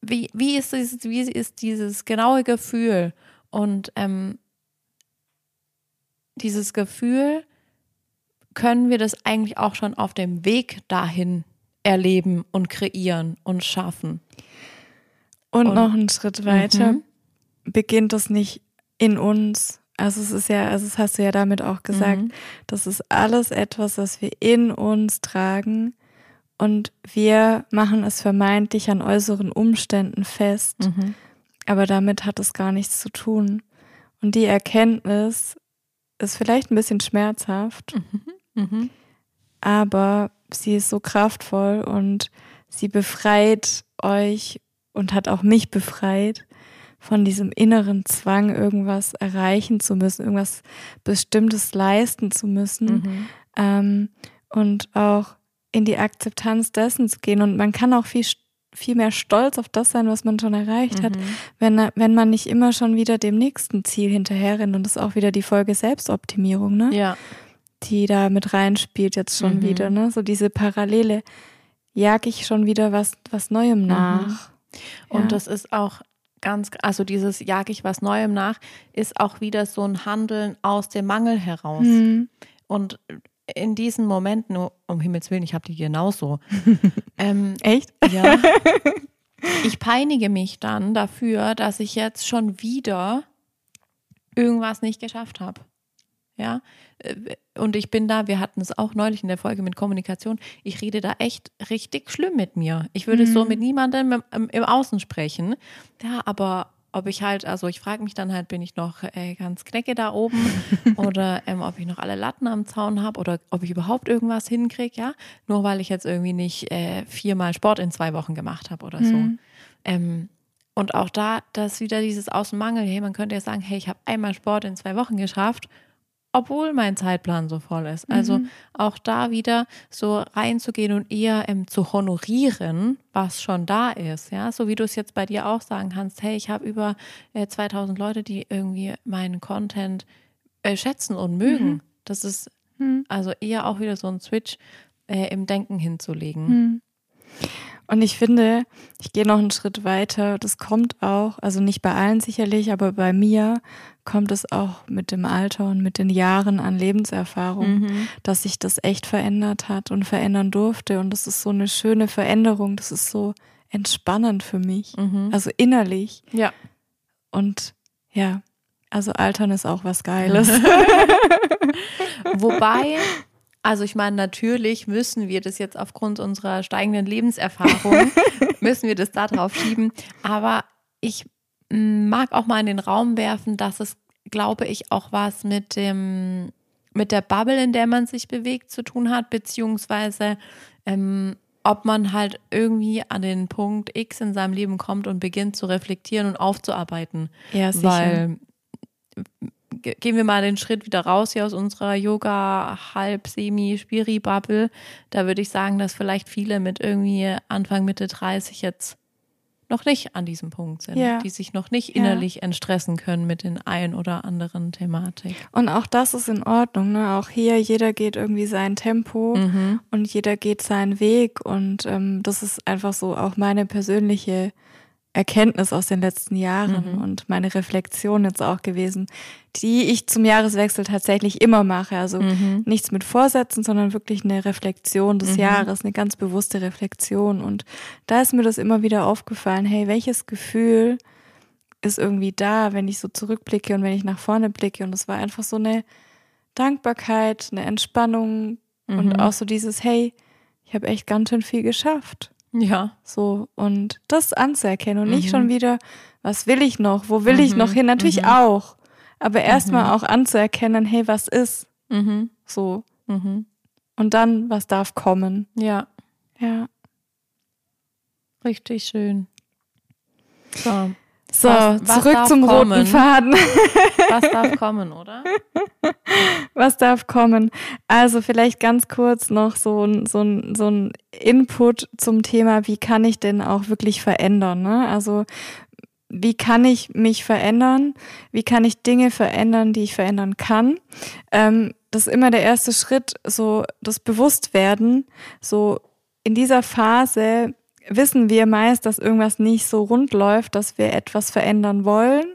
wie, wie, ist dieses, wie ist dieses genaue Gefühl? Und ähm, dieses Gefühl, können wir das eigentlich auch schon auf dem Weg dahin erleben und kreieren und schaffen. Und, und noch einen Schritt weiter mhm. beginnt das nicht in uns. Also es ist ja, also das hast du ja damit auch gesagt, mhm. das ist alles etwas, was wir in uns tragen und wir machen es vermeintlich an äußeren Umständen fest, mhm. aber damit hat es gar nichts zu tun. Und die Erkenntnis ist vielleicht ein bisschen schmerzhaft, mhm. Mhm. aber sie ist so kraftvoll und sie befreit euch und hat auch mich befreit von diesem inneren Zwang, irgendwas erreichen zu müssen, irgendwas Bestimmtes leisten zu müssen mhm. ähm, und auch in die Akzeptanz dessen zu gehen. Und man kann auch viel, viel mehr stolz auf das sein, was man schon erreicht mhm. hat, wenn, wenn man nicht immer schon wieder dem nächsten Ziel hinterherrennt. Und das ist auch wieder die Folge Selbstoptimierung, ne? Ja. Die da mit reinspielt jetzt schon mhm. wieder, ne? So diese Parallele. Jag ich schon wieder was, was Neuem mhm. nach. Und ja. das ist auch ganz, also dieses jag ich was Neuem nach, ist auch wieder so ein Handeln aus dem Mangel heraus. Mhm. Und in diesen Momenten, um Himmels Willen, ich habe die genauso. *laughs* ähm, Echt? Ja. *laughs* Ich peinige mich dann dafür, dass ich jetzt schon wieder irgendwas nicht geschafft habe. Ja, äh, und ich bin da, wir hatten es auch neulich in der Folge mit Kommunikation, ich rede da echt richtig schlimm mit mir. Ich würde mhm. so mit niemandem im, im, Außen sprechen. Ja, aber ob ich halt, also ich frage mich dann halt, bin ich noch äh, ganz knecke da oben *laughs* oder ähm, ob ich noch alle Latten am Zaun habe oder ob ich überhaupt irgendwas hinkriege, ja. Nur weil ich jetzt irgendwie nicht äh, viermal Sport in zwei Wochen gemacht habe oder so. Mhm. Ähm, und auch da, das wieder dieses Außenmangel, hey, man könnte ja sagen, hey, ich habe einmal Sport in zwei Wochen geschafft obwohl mein Zeitplan so voll ist. Also mhm. auch da wieder so reinzugehen und eher ähm, zu honorieren, was schon da ist. Ja, so wie du es jetzt bei dir auch sagen kannst, hey, ich habe über äh, 2000 Leute, die irgendwie meinen Content äh, schätzen und mögen. Mhm. Das ist mhm. also eher auch wieder so ein Switch äh, im Denken hinzulegen. Und ich finde, ich gehe noch einen Schritt weiter. Das kommt auch, also nicht bei allen sicherlich, aber bei mir kommt es auch mit dem Alter und mit den Jahren an Lebenserfahrung, mhm. dass sich das echt verändert hat und verändern durfte. Und das ist so eine schöne Veränderung. Das ist so entspannend für mich. Mhm. Also innerlich. Ja. Und ja, also Altern ist auch was Geiles. *laughs* *laughs* Wobei also ich meine, natürlich müssen wir das jetzt aufgrund unserer steigenden Lebenserfahrung, *laughs* müssen wir das da drauf schieben. Aber ich mag auch mal in den Raum werfen, dass es, glaube ich, auch was mit dem, mit der Bubble, in der man sich bewegt, zu tun hat, beziehungsweise ähm, ob man halt irgendwie an den Punkt X in seinem Leben kommt und beginnt zu reflektieren und aufzuarbeiten. Ja, sicher. Weil gehen wir mal den Schritt wieder raus hier aus unserer Yoga halb semi spiri bubble Da würde ich sagen, dass vielleicht viele mit irgendwie Anfang Mitte 30 jetzt noch nicht an diesem Punkt sind, ja. die sich noch nicht innerlich ja. entstressen können mit den ein oder anderen Thematik. Und auch das ist in Ordnung, ne? Auch hier, jeder geht irgendwie sein Tempo mhm. und jeder geht seinen Weg und ähm, das ist einfach so auch meine persönliche Erkenntnis aus den letzten Jahren mhm. und meine Reflexion jetzt auch gewesen, die ich zum Jahreswechsel tatsächlich immer mache. Also mhm. nichts mit Vorsätzen, sondern wirklich eine Reflexion des mhm. Jahres, eine ganz bewusste Reflexion. Und da ist mir das immer wieder aufgefallen, hey, welches Gefühl ist irgendwie da, wenn ich so zurückblicke und wenn ich nach vorne blicke. Und es war einfach so eine Dankbarkeit, eine Entspannung und mhm. auch so dieses, hey, ich habe echt ganz schön viel geschafft. Ja. So, und das anzuerkennen und mhm. nicht schon wieder, was will ich noch, wo will mhm. ich noch hin? Natürlich mhm. auch. Aber erstmal mhm. auch anzuerkennen, hey, was ist? Mhm. So. Mhm. Und dann, was darf kommen? Ja. Ja. Richtig schön. So. So, was, was zurück zum kommen? roten Faden. *laughs* Was darf *laughs* kommen, oder? Was darf kommen? Also vielleicht ganz kurz noch so ein, so ein, so ein Input zum Thema, wie kann ich denn auch wirklich verändern? Ne? Also wie kann ich mich verändern? Wie kann ich Dinge verändern, die ich verändern kann? Ähm, das ist immer der erste Schritt, so das Bewusstwerden, so in dieser Phase wissen wir meist, dass irgendwas nicht so rund läuft, dass wir etwas verändern wollen.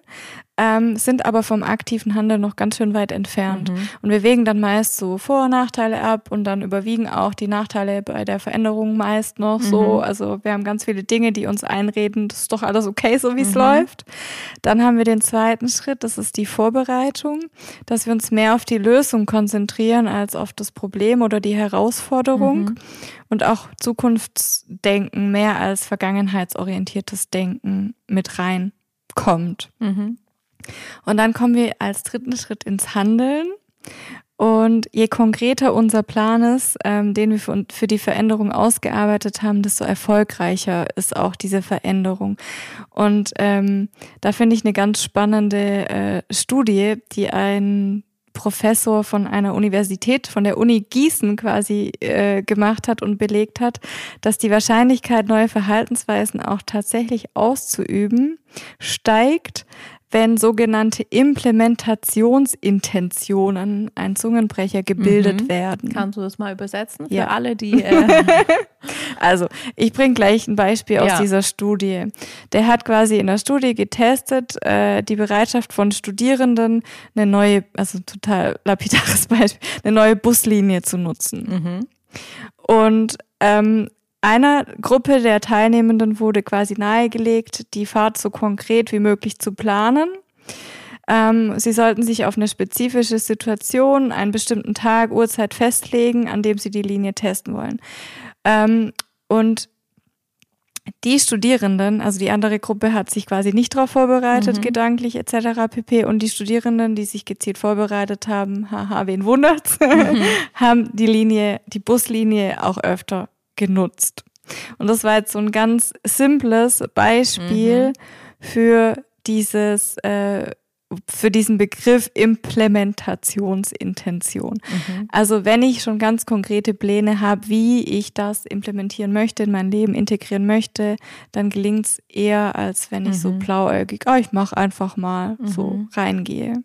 Ähm, sind aber vom aktiven Handel noch ganz schön weit entfernt. Mhm. Und wir wägen dann meist so Vor- und Nachteile ab und dann überwiegen auch die Nachteile bei der Veränderung meist noch mhm. so. Also wir haben ganz viele Dinge, die uns einreden, das ist doch alles okay, so wie es mhm. läuft. Dann haben wir den zweiten Schritt, das ist die Vorbereitung, dass wir uns mehr auf die Lösung konzentrieren als auf das Problem oder die Herausforderung. Mhm. Und auch Zukunftsdenken mehr als vergangenheitsorientiertes Denken mit reinkommt. Mhm. Und dann kommen wir als dritten Schritt ins Handeln. Und je konkreter unser Plan ist, ähm, den wir für, für, die Veränderung ausgearbeitet haben, desto erfolgreicher ist auch diese Veränderung. Und ähm, da finde ich eine ganz spannende äh, Studie, die ein Professor von einer Universität, von der Uni Gießen quasi äh, gemacht hat und belegt hat, dass die Wahrscheinlichkeit, neue Verhaltensweisen auch tatsächlich auszuüben, steigt, wenn sogenannte Implementationsintentionen, ein Zungenbrecher, gebildet mhm. werden. Kannst du das mal übersetzen für ja. alle, die. *laughs* Äh also, ich bringe gleich ein Beispiel ja. aus dieser Studie. Der hat quasi in der Studie getestet, äh, die Bereitschaft von Studierenden, eine neue, also total lapidares *laughs* Beispiel, eine neue Buslinie zu nutzen. Mhm. Und ähm, einer Gruppe der Teilnehmenden wurde quasi nahegelegt, die Fahrt so konkret wie möglich zu planen. Ähm, sie sollten sich auf eine spezifische Situation, einen bestimmten Tag, Uhrzeit festlegen, an dem sie die Linie testen wollen. Ähm, und die Studierenden, also die andere Gruppe hat sich quasi nicht darauf vorbereitet, mhm. gedanklich etc. pp. Und die Studierenden, die sich gezielt vorbereitet haben, haha, wen wundert's, mhm. *laughs* haben die Linie, die Buslinie auch öfter genutzt. Und das war jetzt so ein ganz simples Beispiel mhm. für dieses, äh, für diesen Begriff Implementationsintention. Mhm. Also wenn ich schon ganz konkrete Pläne habe, wie ich das implementieren möchte, in mein Leben integrieren möchte, dann gelingt es eher, als wenn ich mhm. so blauäugig, oh, ich mache einfach mal so mhm. reingehe.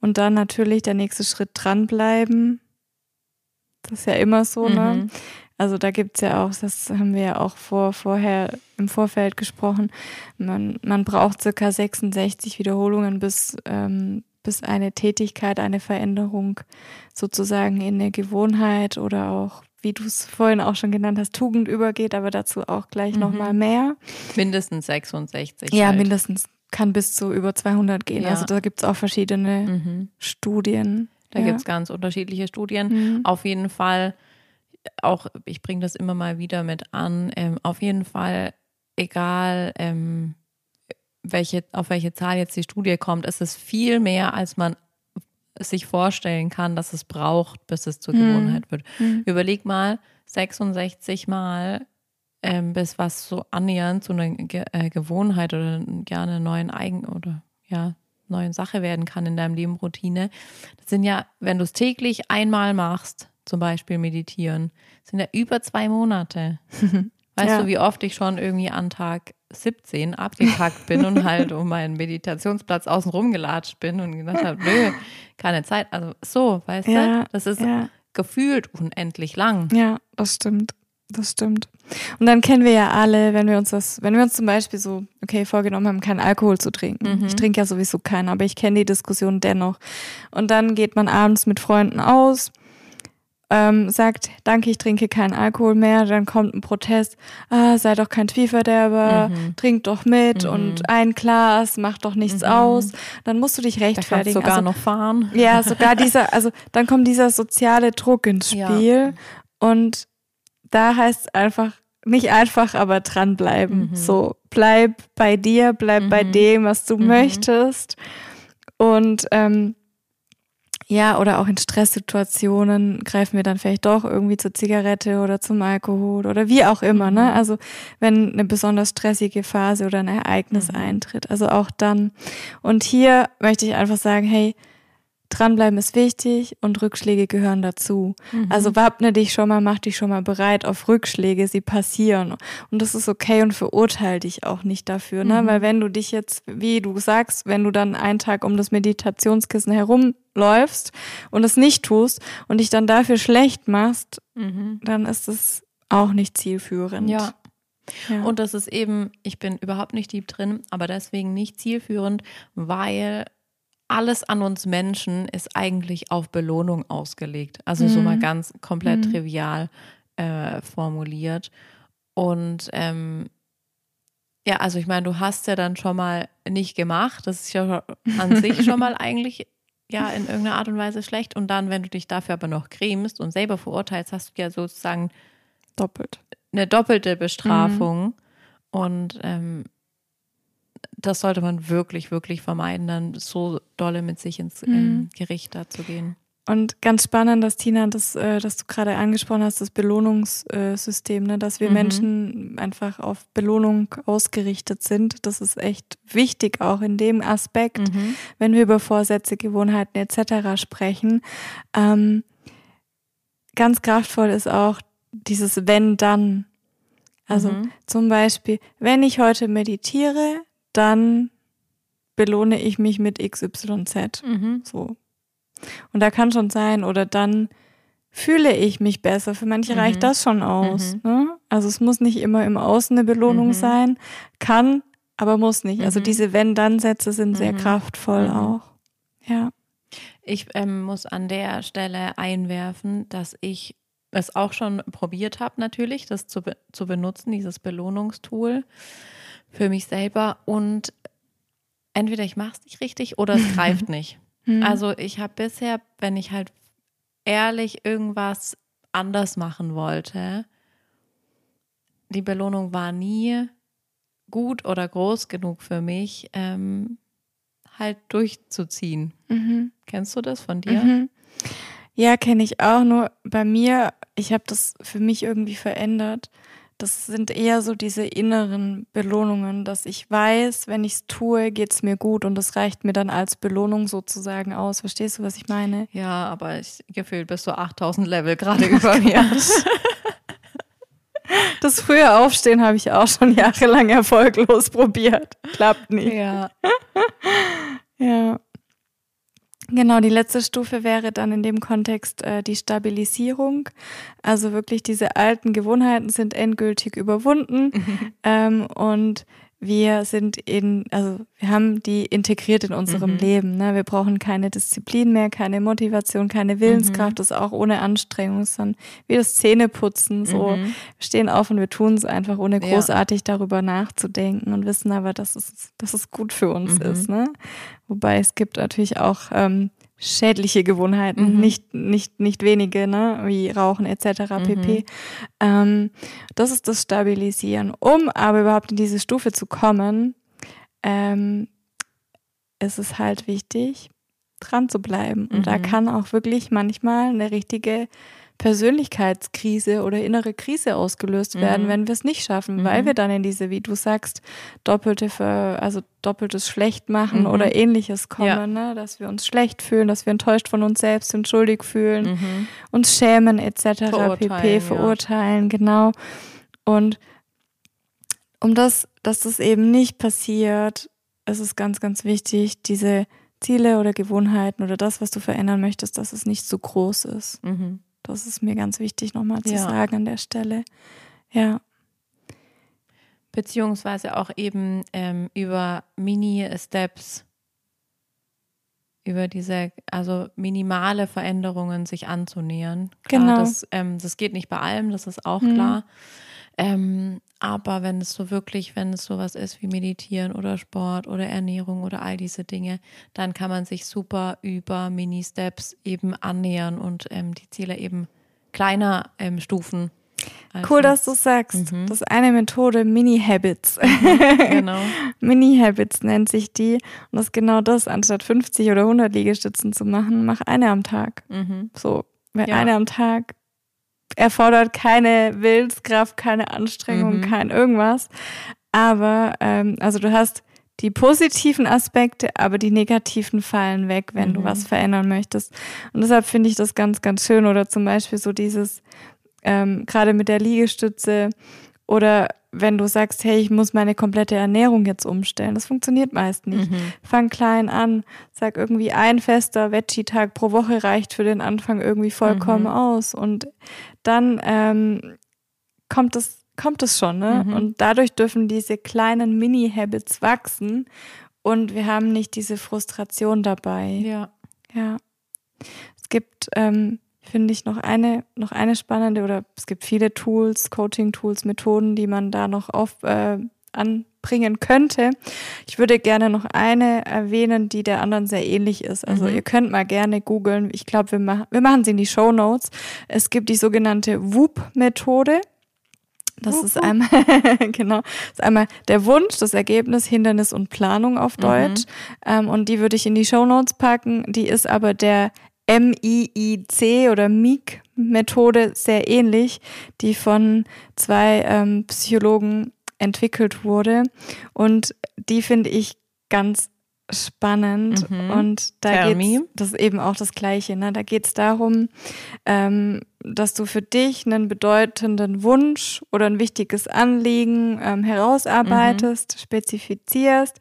Und dann natürlich der nächste Schritt dranbleiben. Das ist ja immer so, ne? Also da gibt es ja auch, das haben wir ja auch vor, vorher im Vorfeld gesprochen, man, man braucht circa 66 Wiederholungen, bis, ähm, bis eine Tätigkeit, eine Veränderung sozusagen in eine Gewohnheit oder auch, wie du es vorhin auch schon genannt hast, Tugend übergeht, aber dazu auch gleich mhm. nochmal mehr. Mindestens 66. Ja, halt. mindestens kann bis zu über 200 gehen. Ja. Also da gibt es auch verschiedene mhm. Studien. Da ja. gibt es ganz unterschiedliche Studien. Mhm. Auf jeden Fall auch, ich bringe das immer mal wieder mit an, ähm, auf jeden Fall, egal ähm, welche, auf welche Zahl jetzt die Studie kommt, ist es viel mehr, als man sich vorstellen kann, dass es braucht, bis es zur mhm. Gewohnheit wird. Mhm. Überleg mal, 66 Mal, ähm, bis was so annähernd zu einer Ge äh, Gewohnheit oder gerne neuen Eigen oder ja, neuen Sache werden kann in deinem Leben Routine. Das sind ja, wenn du es täglich einmal machst, zum Beispiel meditieren, sind ja über zwei Monate. *laughs* Weißt ja. du, wie oft ich schon irgendwie an Tag 17 abgekackt bin und halt um meinen Meditationsplatz außen rum gelatscht bin und gedacht habe, nö, keine Zeit. Also so, weißt ja, du? Das ist ja. gefühlt unendlich lang. Ja, das stimmt. Das stimmt. Und dann kennen wir ja alle, wenn wir uns das, wenn wir uns zum Beispiel so, okay, vorgenommen haben, keinen Alkohol zu trinken. Mhm. Ich trinke ja sowieso keinen, aber ich kenne die Diskussion dennoch. Und dann geht man abends mit Freunden aus ähm, sagt, danke, ich trinke keinen Alkohol mehr, dann kommt ein Protest, ah, sei doch kein Spielverderber, mhm. trink doch mit mhm. und ein Glas macht doch nichts mhm. aus. Dann musst du dich rechtfertigen. Da sogar also, noch fahren. Ja, *laughs* sogar dieser, also dann kommt dieser soziale Druck ins Spiel ja. und da heißt es einfach, nicht einfach, aber dranbleiben. Mhm. So, bleib bei dir, bleib bei mhm. dem, was du mhm. möchtest. Und ähm, ja, oder auch in Stresssituationen greifen wir dann vielleicht doch irgendwie zur Zigarette oder zum Alkohol oder wie auch immer, ne? Mhm. Also wenn eine besonders stressige Phase oder ein Ereignis mhm. eintritt. Also auch dann. Und hier möchte ich einfach sagen, hey, dranbleiben ist wichtig und Rückschläge gehören dazu. Mhm. Also wappne dich schon mal, mach dich schon mal bereit auf Rückschläge, sie passieren. Und das ist okay und verurteile dich auch nicht dafür, ne? Mhm. Weil wenn du dich jetzt, wie du sagst, wenn du dann einen Tag um das Meditationskissen herumläufst und es nicht tust und dich dann dafür schlecht machst, mhm. dann ist es auch nicht zielführend. Ja. Ja. Und das ist eben, ich bin überhaupt nicht deep drin, aber deswegen nicht zielführend, weil alles an uns Menschen ist eigentlich auf Belohnung ausgelegt. Also mhm. so mal ganz komplett mhm. trivial äh, formuliert. Und ähm, ja, also ich meine, du hast ja dann schon mal nicht gemacht. Das ist ja an sich schon mal *laughs* eigentlich ja in irgendeiner Art und Weise schlecht. Und dann, wenn du dich dafür aber noch cremst und selber verurteilst, hast du ja sozusagen doppelt eine doppelte Bestrafung. Mhm. Und ähm, das sollte man wirklich, wirklich vermeiden, dann so dolle mit sich ins ähm, mhm. Gericht da zu gehen. Und ganz spannend, dass Tina, das, äh, dass du gerade angesprochen hast, das Belohnungssystem, ne? dass wir mhm. Menschen einfach auf Belohnung ausgerichtet sind. Das ist echt wichtig, auch in dem Aspekt, mhm. wenn wir über Vorsätze, Gewohnheiten etc. sprechen. Ähm, ganz kraftvoll ist auch dieses Wenn dann. Also mhm. zum Beispiel, wenn ich heute meditiere, dann belohne ich mich mit XYZ. Mhm. So. Und da kann schon sein, oder dann fühle ich mich besser. Für manche mhm. reicht das schon aus. Mhm. Ne? Also es muss nicht immer im Außen eine Belohnung mhm. sein, kann, aber muss nicht. Also mhm. diese Wenn-Dann-Sätze sind sehr mhm. kraftvoll mhm. auch. Ja. Ich ähm, muss an der Stelle einwerfen, dass ich es auch schon probiert habe, natürlich, das zu, be zu benutzen, dieses Belohnungstool für mich selber. Und entweder ich mache es nicht richtig oder es greift *laughs* nicht. Mhm. Also ich habe bisher, wenn ich halt ehrlich irgendwas anders machen wollte, die Belohnung war nie gut oder groß genug für mich, ähm, halt durchzuziehen. Mhm. Kennst du das von dir? Mhm. Ja, kenne ich auch. Nur bei mir, ich habe das für mich irgendwie verändert. Das sind eher so diese inneren Belohnungen, dass ich weiß, wenn ich es tue, geht es mir gut und das reicht mir dann als Belohnung sozusagen aus. Verstehst du, was ich meine? Ja, aber ich gefühlt bist du 8000 Level gerade *laughs* über mir. *laughs* Das frühe Aufstehen habe ich auch schon jahrelang erfolglos *laughs* probiert. Klappt nicht. Ja. ja. Genau, die letzte Stufe wäre dann in dem Kontext äh, die Stabilisierung. Also wirklich diese alten Gewohnheiten sind endgültig überwunden mhm. ähm, und wir sind in, also wir haben die integriert in unserem mhm. Leben. Ne? Wir brauchen keine Disziplin mehr, keine Motivation, keine Willenskraft, mhm. das auch ohne Anstrengung, sondern wie das Zähneputzen. So, mhm. wir stehen auf und wir tun es einfach, ohne großartig ja. darüber nachzudenken und wissen aber, dass es, dass es gut für uns mhm. ist. Ne? Wobei es gibt natürlich auch ähm, schädliche Gewohnheiten, mhm. nicht, nicht, nicht wenige, ne, wie Rauchen etc. Mhm. pp. Ähm, das ist das Stabilisieren. Um aber überhaupt in diese Stufe zu kommen, ähm, ist es halt wichtig, dran zu bleiben. Und mhm. da kann auch wirklich manchmal eine richtige Persönlichkeitskrise oder innere Krise ausgelöst werden, mhm. wenn wir es nicht schaffen, mhm. weil wir dann in diese, wie du sagst, doppelte, Ver, also doppeltes Schlecht machen mhm. oder ähnliches kommen, ja. ne? dass wir uns schlecht fühlen, dass wir enttäuscht von uns selbst sind, schuldig fühlen, mhm. uns schämen etc. pp. verurteilen, ja. genau. Und um das, dass das eben nicht passiert, ist es ganz, ganz wichtig, diese Ziele oder Gewohnheiten oder das, was du verändern möchtest, dass es nicht zu groß ist. Mhm. Das ist mir ganz wichtig nochmal zu ja. sagen an der Stelle. Ja. Beziehungsweise auch eben ähm, über Mini-Steps, über diese, also minimale Veränderungen sich anzunähern. Klar, genau. Das, ähm, das geht nicht bei allem, das ist auch mhm. klar. Ähm, aber wenn es so wirklich, wenn es sowas ist wie Meditieren oder Sport oder Ernährung oder all diese Dinge, dann kann man sich super über Mini-Steps eben annähern und ähm, die Ziele eben kleiner ähm, stufen. Cool, dass du sagst. Mhm. Das ist eine Methode, Mini-Habits. *laughs* Genau. *laughs* Mini-Habits nennt sich die. Und das ist genau das, anstatt 50 oder 100 Liegestützen zu machen, mach eine am Tag. Mhm. So, ja. eine am Tag erfordert keine Willenskraft, keine Anstrengung, mhm. kein irgendwas. Aber, ähm, also du hast die positiven Aspekte, aber die negativen fallen weg, wenn mhm. du was verändern möchtest. Und deshalb finde ich das ganz, ganz schön. Oder zum Beispiel so dieses, ähm, gerade mit der Liegestütze oder wenn du sagst, hey, ich muss meine komplette Ernährung jetzt umstellen. Das funktioniert meist nicht. Mhm. Fang klein an, sag irgendwie ein fester Veggie-Tag pro Woche reicht für den Anfang irgendwie vollkommen mhm. aus. Und dann ähm, kommt es kommt es schon. Ne? Mhm. Und dadurch dürfen diese kleinen Mini-Habits wachsen und wir haben nicht diese Frustration dabei. Ja. Ja. Es gibt, ähm, finde ich, noch eine, noch eine spannende oder es gibt viele Tools, Coaching-Tools, Methoden, die man da noch auf, äh, anbringen könnte. Ich würde gerne noch eine erwähnen, die der anderen sehr ähnlich ist. Also mhm. ihr könnt mal gerne googeln. Ich glaube, wir, machen wir machen sie in die Show Notes. Es gibt die sogenannte WOOP-Methode. Das ist einmal, *laughs* genau, ist einmal der Wunsch, das Ergebnis, Hindernis und Planung auf mhm. Deutsch. Mhm. Ähm, und die würde ich in die Show Notes packen. Die ist aber der MIIC oder MIG-Methode sehr ähnlich, die von zwei ähm, Psychologen entwickelt wurde. Und die finde ich ganz spannend. Mhm. Und da geht das ist eben auch das Gleiche. Ne? Da geht es darum, ähm, dass du für dich einen bedeutenden Wunsch oder ein wichtiges Anliegen ähm, herausarbeitest, mhm. spezifizierst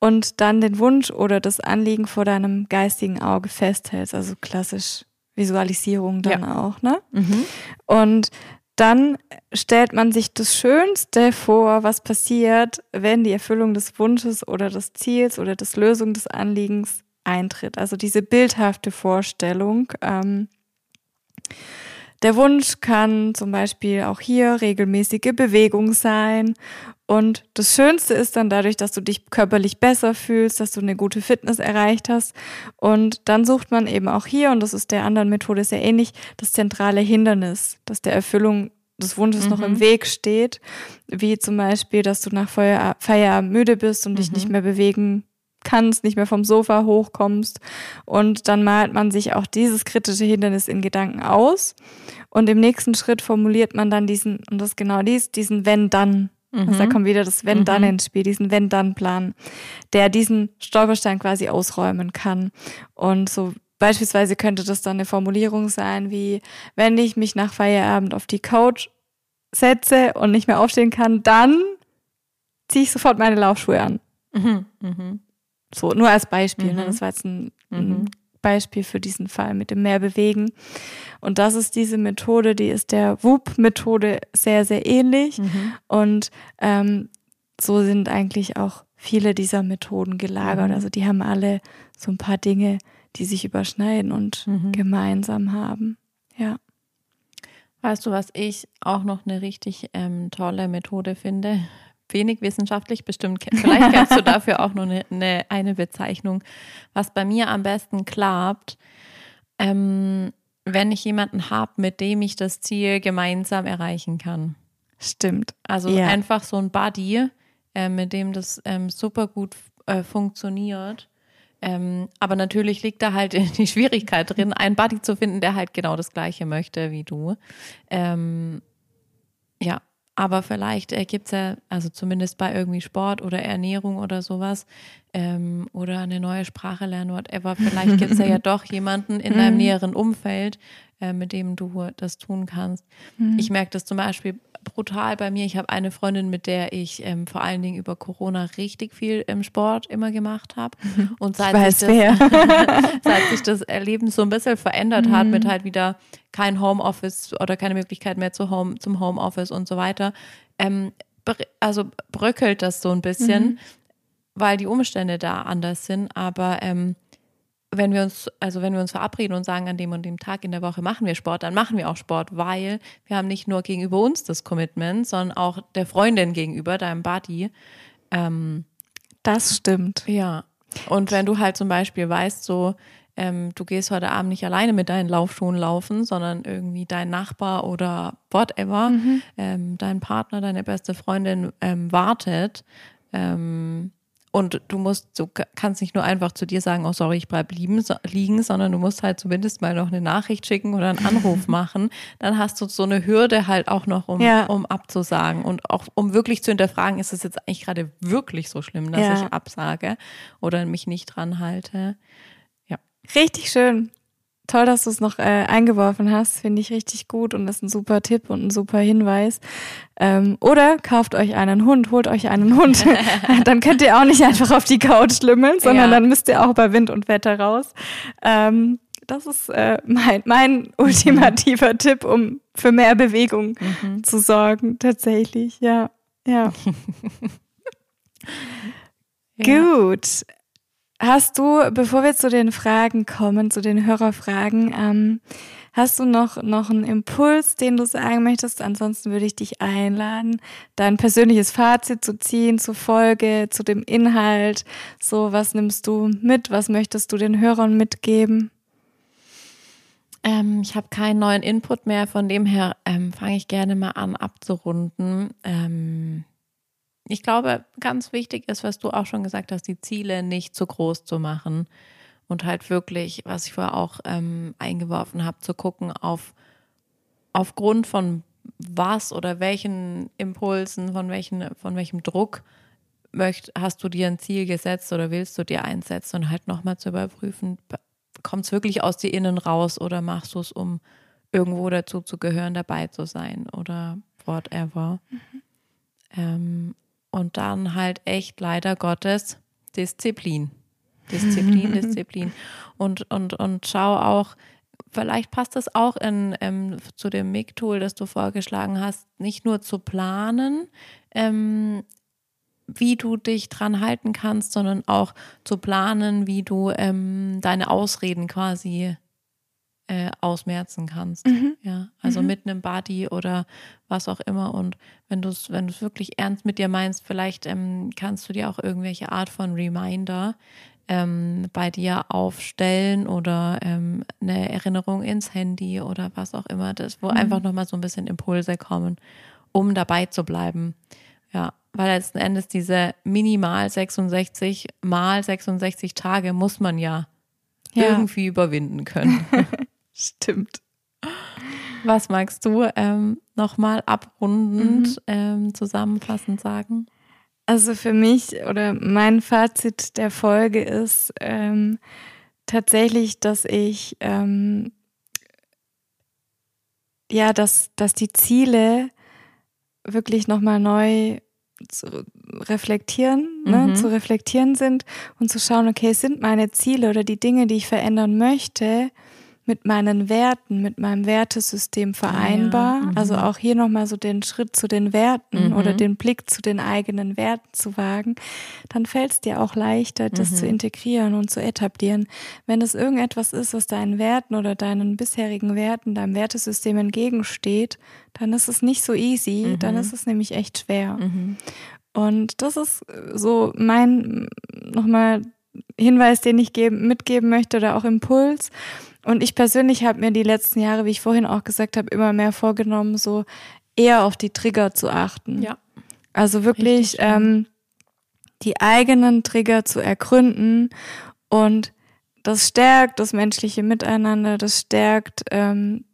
und dann den Wunsch oder das Anliegen vor deinem geistigen Auge festhältst. Also klassisch Visualisierung dann ja. auch. Ne? Mhm. Und dann stellt man sich das Schönste vor, was passiert, wenn die Erfüllung des Wunsches oder des Ziels oder des Lösung des Anliegens eintritt. Also diese bildhafte Vorstellung. Ähm, der Wunsch kann zum Beispiel auch hier regelmäßige Bewegung sein. Und das Schönste ist dann dadurch, dass du dich körperlich besser fühlst, dass du eine gute Fitness erreicht hast. Und dann sucht man eben auch hier, und das ist der anderen Methode sehr ähnlich, das zentrale Hindernis, das der Erfüllung des Wunsches mhm. noch im mhm. Weg steht. Wie zum Beispiel, dass du nach Feierabend müde bist und mhm. dich nicht mehr bewegen kannst, nicht mehr vom Sofa hochkommst. Und dann malt man sich auch dieses kritische Hindernis in Gedanken aus. Und im nächsten Schritt formuliert man dann diesen, und das ist genau dies, diesen Wenn-Dann. Mhm. Also da kommt wieder das Wenn-Dann mhm. ins Spiel, diesen Wenn-Dann-Plan, der diesen Stolperstein quasi ausräumen kann. Und so beispielsweise könnte das dann eine Formulierung sein wie, wenn ich mich nach Feierabend auf die Couch setze und nicht mehr aufstehen kann, dann ziehe ich sofort meine Laufschuhe an. Mhm. Mhm. So, nur als Beispiel. Ne? Mhm. Das war jetzt ein, ein, mhm. Beispiel für diesen Fall mit dem Mehrbewegen. Und das ist diese Methode, die ist der WUP-Methode sehr, sehr ähnlich. Mhm. Und ähm, so sind eigentlich auch viele dieser Methoden gelagert. Mhm. Also die haben alle so ein paar Dinge, die sich überschneiden und mhm. gemeinsam haben. Ja. Weißt du, was ich auch noch eine richtig ähm, tolle Methode finde? Wenig wissenschaftlich, bestimmt, vielleicht kennst du dafür auch nur eine, eine, eine, Bezeichnung. Was bei mir am besten klappt, ähm, wenn ich jemanden habe, mit dem ich das Ziel gemeinsam erreichen kann. Stimmt. Also ja. einfach so ein Buddy, äh, mit dem das ähm, super gut äh, funktioniert. Ähm, aber natürlich liegt da halt *laughs* die Schwierigkeit drin, einen Buddy zu finden, der halt genau das Gleiche möchte wie du. Ähm, ja, aber vielleicht äh, gibt es ja, also zumindest bei irgendwie Sport oder Ernährung oder sowas, ähm, oder eine neue Sprache lernen, whatever, vielleicht gibt es ja, ja *laughs* doch jemanden in deinem mhm. näheren Umfeld, äh, mit dem du das tun kannst. Mhm. Ich merke das zum Beispiel brutal bei mir. Ich habe eine Freundin, mit der ich ähm, vor allen Dingen über Corona richtig viel im Sport immer gemacht habe. *laughs* Und seit, weiß, sich das, *laughs* seit sich das Erleben so ein bisschen verändert mhm. hat, mit halt wieder kein Homeoffice oder keine Möglichkeit mehr zu Home, zum Homeoffice und so weiter, ähm, also bröckelt das so ein bisschen, mhm. weil die Umstände da anders sind. Aber ähm, wenn wir uns, also wenn wir uns verabreden und sagen, an dem und dem Tag in der Woche machen wir Sport, dann machen wir auch Sport, weil wir haben nicht nur gegenüber uns das Commitment, sondern auch der Freundin gegenüber, deinem Buddy. Ähm, das stimmt. Ja. Und wenn du halt zum Beispiel weißt, so, ähm, du gehst heute Abend nicht alleine mit deinen Laufschuhen laufen, sondern irgendwie dein Nachbar oder whatever, mhm. ähm, dein Partner, deine beste Freundin ähm, wartet, ähm, und du musst, du kannst nicht nur einfach zu dir sagen, oh sorry, ich bleib liegen, liegen, sondern du musst halt zumindest mal noch eine Nachricht schicken oder einen Anruf *laughs* machen. Dann hast du so eine Hürde halt auch noch, um, ja. um abzusagen und auch um wirklich zu hinterfragen, ist es jetzt eigentlich gerade wirklich so schlimm, dass ja. ich absage oder mich nicht dran halte. Ja. Richtig schön. Toll, dass du es noch äh, eingeworfen hast. Finde ich richtig gut und das ist ein super Tipp und ein super Hinweis. Ähm, oder kauft euch einen Hund, holt euch einen Hund. *laughs* *laughs* dann könnt ihr auch nicht einfach auf die Couch schlimmeln, sondern ja. dann müsst ihr auch bei Wind und Wetter raus. Ähm, das ist äh, mein, mein ultimativer Tipp, um für mehr Bewegung Mhm. zu sorgen, tatsächlich. Ja, ja. Ja. *laughs* Gut. Hast du, bevor wir zu den Fragen kommen, zu den Hörerfragen, ähm, hast du noch, noch einen Impuls, den du sagen möchtest? Ansonsten würde ich dich einladen, dein persönliches Fazit zu ziehen zur Folge, zu dem Inhalt. So, was nimmst du mit? Was möchtest du den Hörern mitgeben? Ähm, ich habe keinen neuen Input mehr, von dem her ähm, fange ich gerne mal an abzurunden. Ähm, ich glaube, ganz wichtig ist, was du auch schon gesagt hast, die Ziele nicht zu groß zu machen und halt wirklich, was ich vorher auch ähm, eingeworfen habe, zu gucken auf aufgrund von was oder welchen Impulsen, von, welchen, von welchem Druck möcht, hast du dir ein Ziel gesetzt oder willst du dir einsetzen und halt nochmal zu überprüfen, kommt es wirklich aus dir innen raus oder machst du es, um irgendwo dazu zu gehören, dabei zu sein oder whatever. Ähm, und dann halt echt leider Gottes Disziplin. Disziplin, *laughs* Disziplin. Und, und, und schau auch, vielleicht passt das auch in, ähm, zu dem MIG-Tool, das du vorgeschlagen hast, nicht nur zu planen, ähm, wie du dich dran halten kannst, sondern auch zu planen, wie du ähm, deine Ausreden quasi äh, ausmerzen kannst. Ja, also mit einem Buddy oder was auch immer. Und wenn du es wenn du es wirklich ernst mit dir meinst, vielleicht ähm, kannst du dir auch irgendwelche Art von Reminder ähm, bei dir aufstellen oder ähm, eine Erinnerung ins Handy oder was auch immer, das, wo einfach nochmal so ein bisschen Impulse kommen, um dabei zu bleiben. Ja, weil letzten Endes diese minimal 66 mal 66 Tage muss man ja, Ja. irgendwie überwinden können. *laughs* Stimmt. Was magst du ähm, nochmal abrundend ähm, zusammenfassend sagen? Also für mich oder mein Fazit der Folge ist ähm, tatsächlich, dass ich ähm, ja, dass, dass die Ziele wirklich nochmal neu zu reflektieren, ne, Mhm. zu reflektieren sind und zu schauen, okay, sind meine Ziele oder die Dinge, die ich verändern möchte, mit meinen Werten, mit meinem Wertesystem vereinbar. mhm. Also auch hier nochmal so den Schritt zu den Werten Mhm. oder den Blick zu den eigenen Werten zu wagen, dann fällt es dir auch leichter, das Mhm. zu integrieren und zu etablieren. Wenn es irgendetwas ist, was deinen Werten oder deinen bisherigen Werten, deinem Wertesystem entgegensteht, dann ist es nicht so easy, dann Mhm. ist es nämlich echt schwer. Und das ist so mein nochmal Hinweis, den ich geben, mitgeben möchte oder auch Impuls. Und ich persönlich habe mir die letzten Jahre, wie ich vorhin auch gesagt habe, immer mehr vorgenommen, so eher auf die Trigger zu achten. Ja. Also wirklich ähm, die eigenen Trigger zu ergründen und das stärkt das menschliche Miteinander, das stärkt ähm,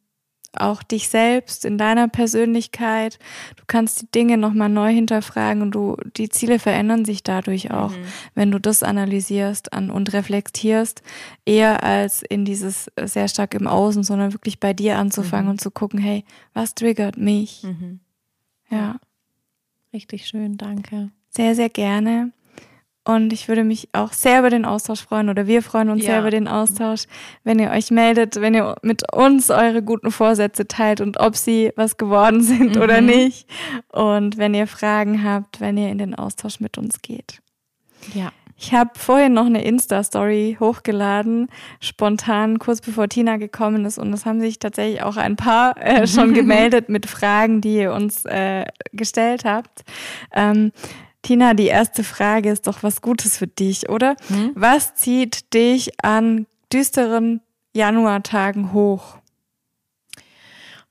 auch dich selbst in deiner Persönlichkeit. Du kannst die Dinge nochmal neu hinterfragen und du, die Ziele verändern sich dadurch auch, wenn du das analysierst an, und reflektierst, eher als in dieses äh, sehr stark im Außen, sondern wirklich bei dir anzufangen und zu gucken, hey, was triggert mich? Mhm. Ja. Richtig schön, danke. Sehr, sehr gerne. Und ich würde mich auch sehr über den Austausch freuen oder wir freuen uns Ja. sehr über den Austausch, wenn ihr euch meldet, wenn ihr mit uns eure guten Vorsätze teilt und ob sie was geworden sind oder Mhm. nicht. Und wenn ihr Fragen habt, wenn ihr in den Austausch mit uns geht. Ja. Ich habe vorhin noch eine Insta-Story hochgeladen, spontan, kurz bevor Tina gekommen ist. Und es haben sich tatsächlich auch ein paar äh, *laughs* schon gemeldet mit Fragen, die ihr uns äh, gestellt habt. Ähm, Tina, die erste Frage ist doch was Gutes für dich, oder? Hm? Was zieht dich an düsteren Januartagen hoch?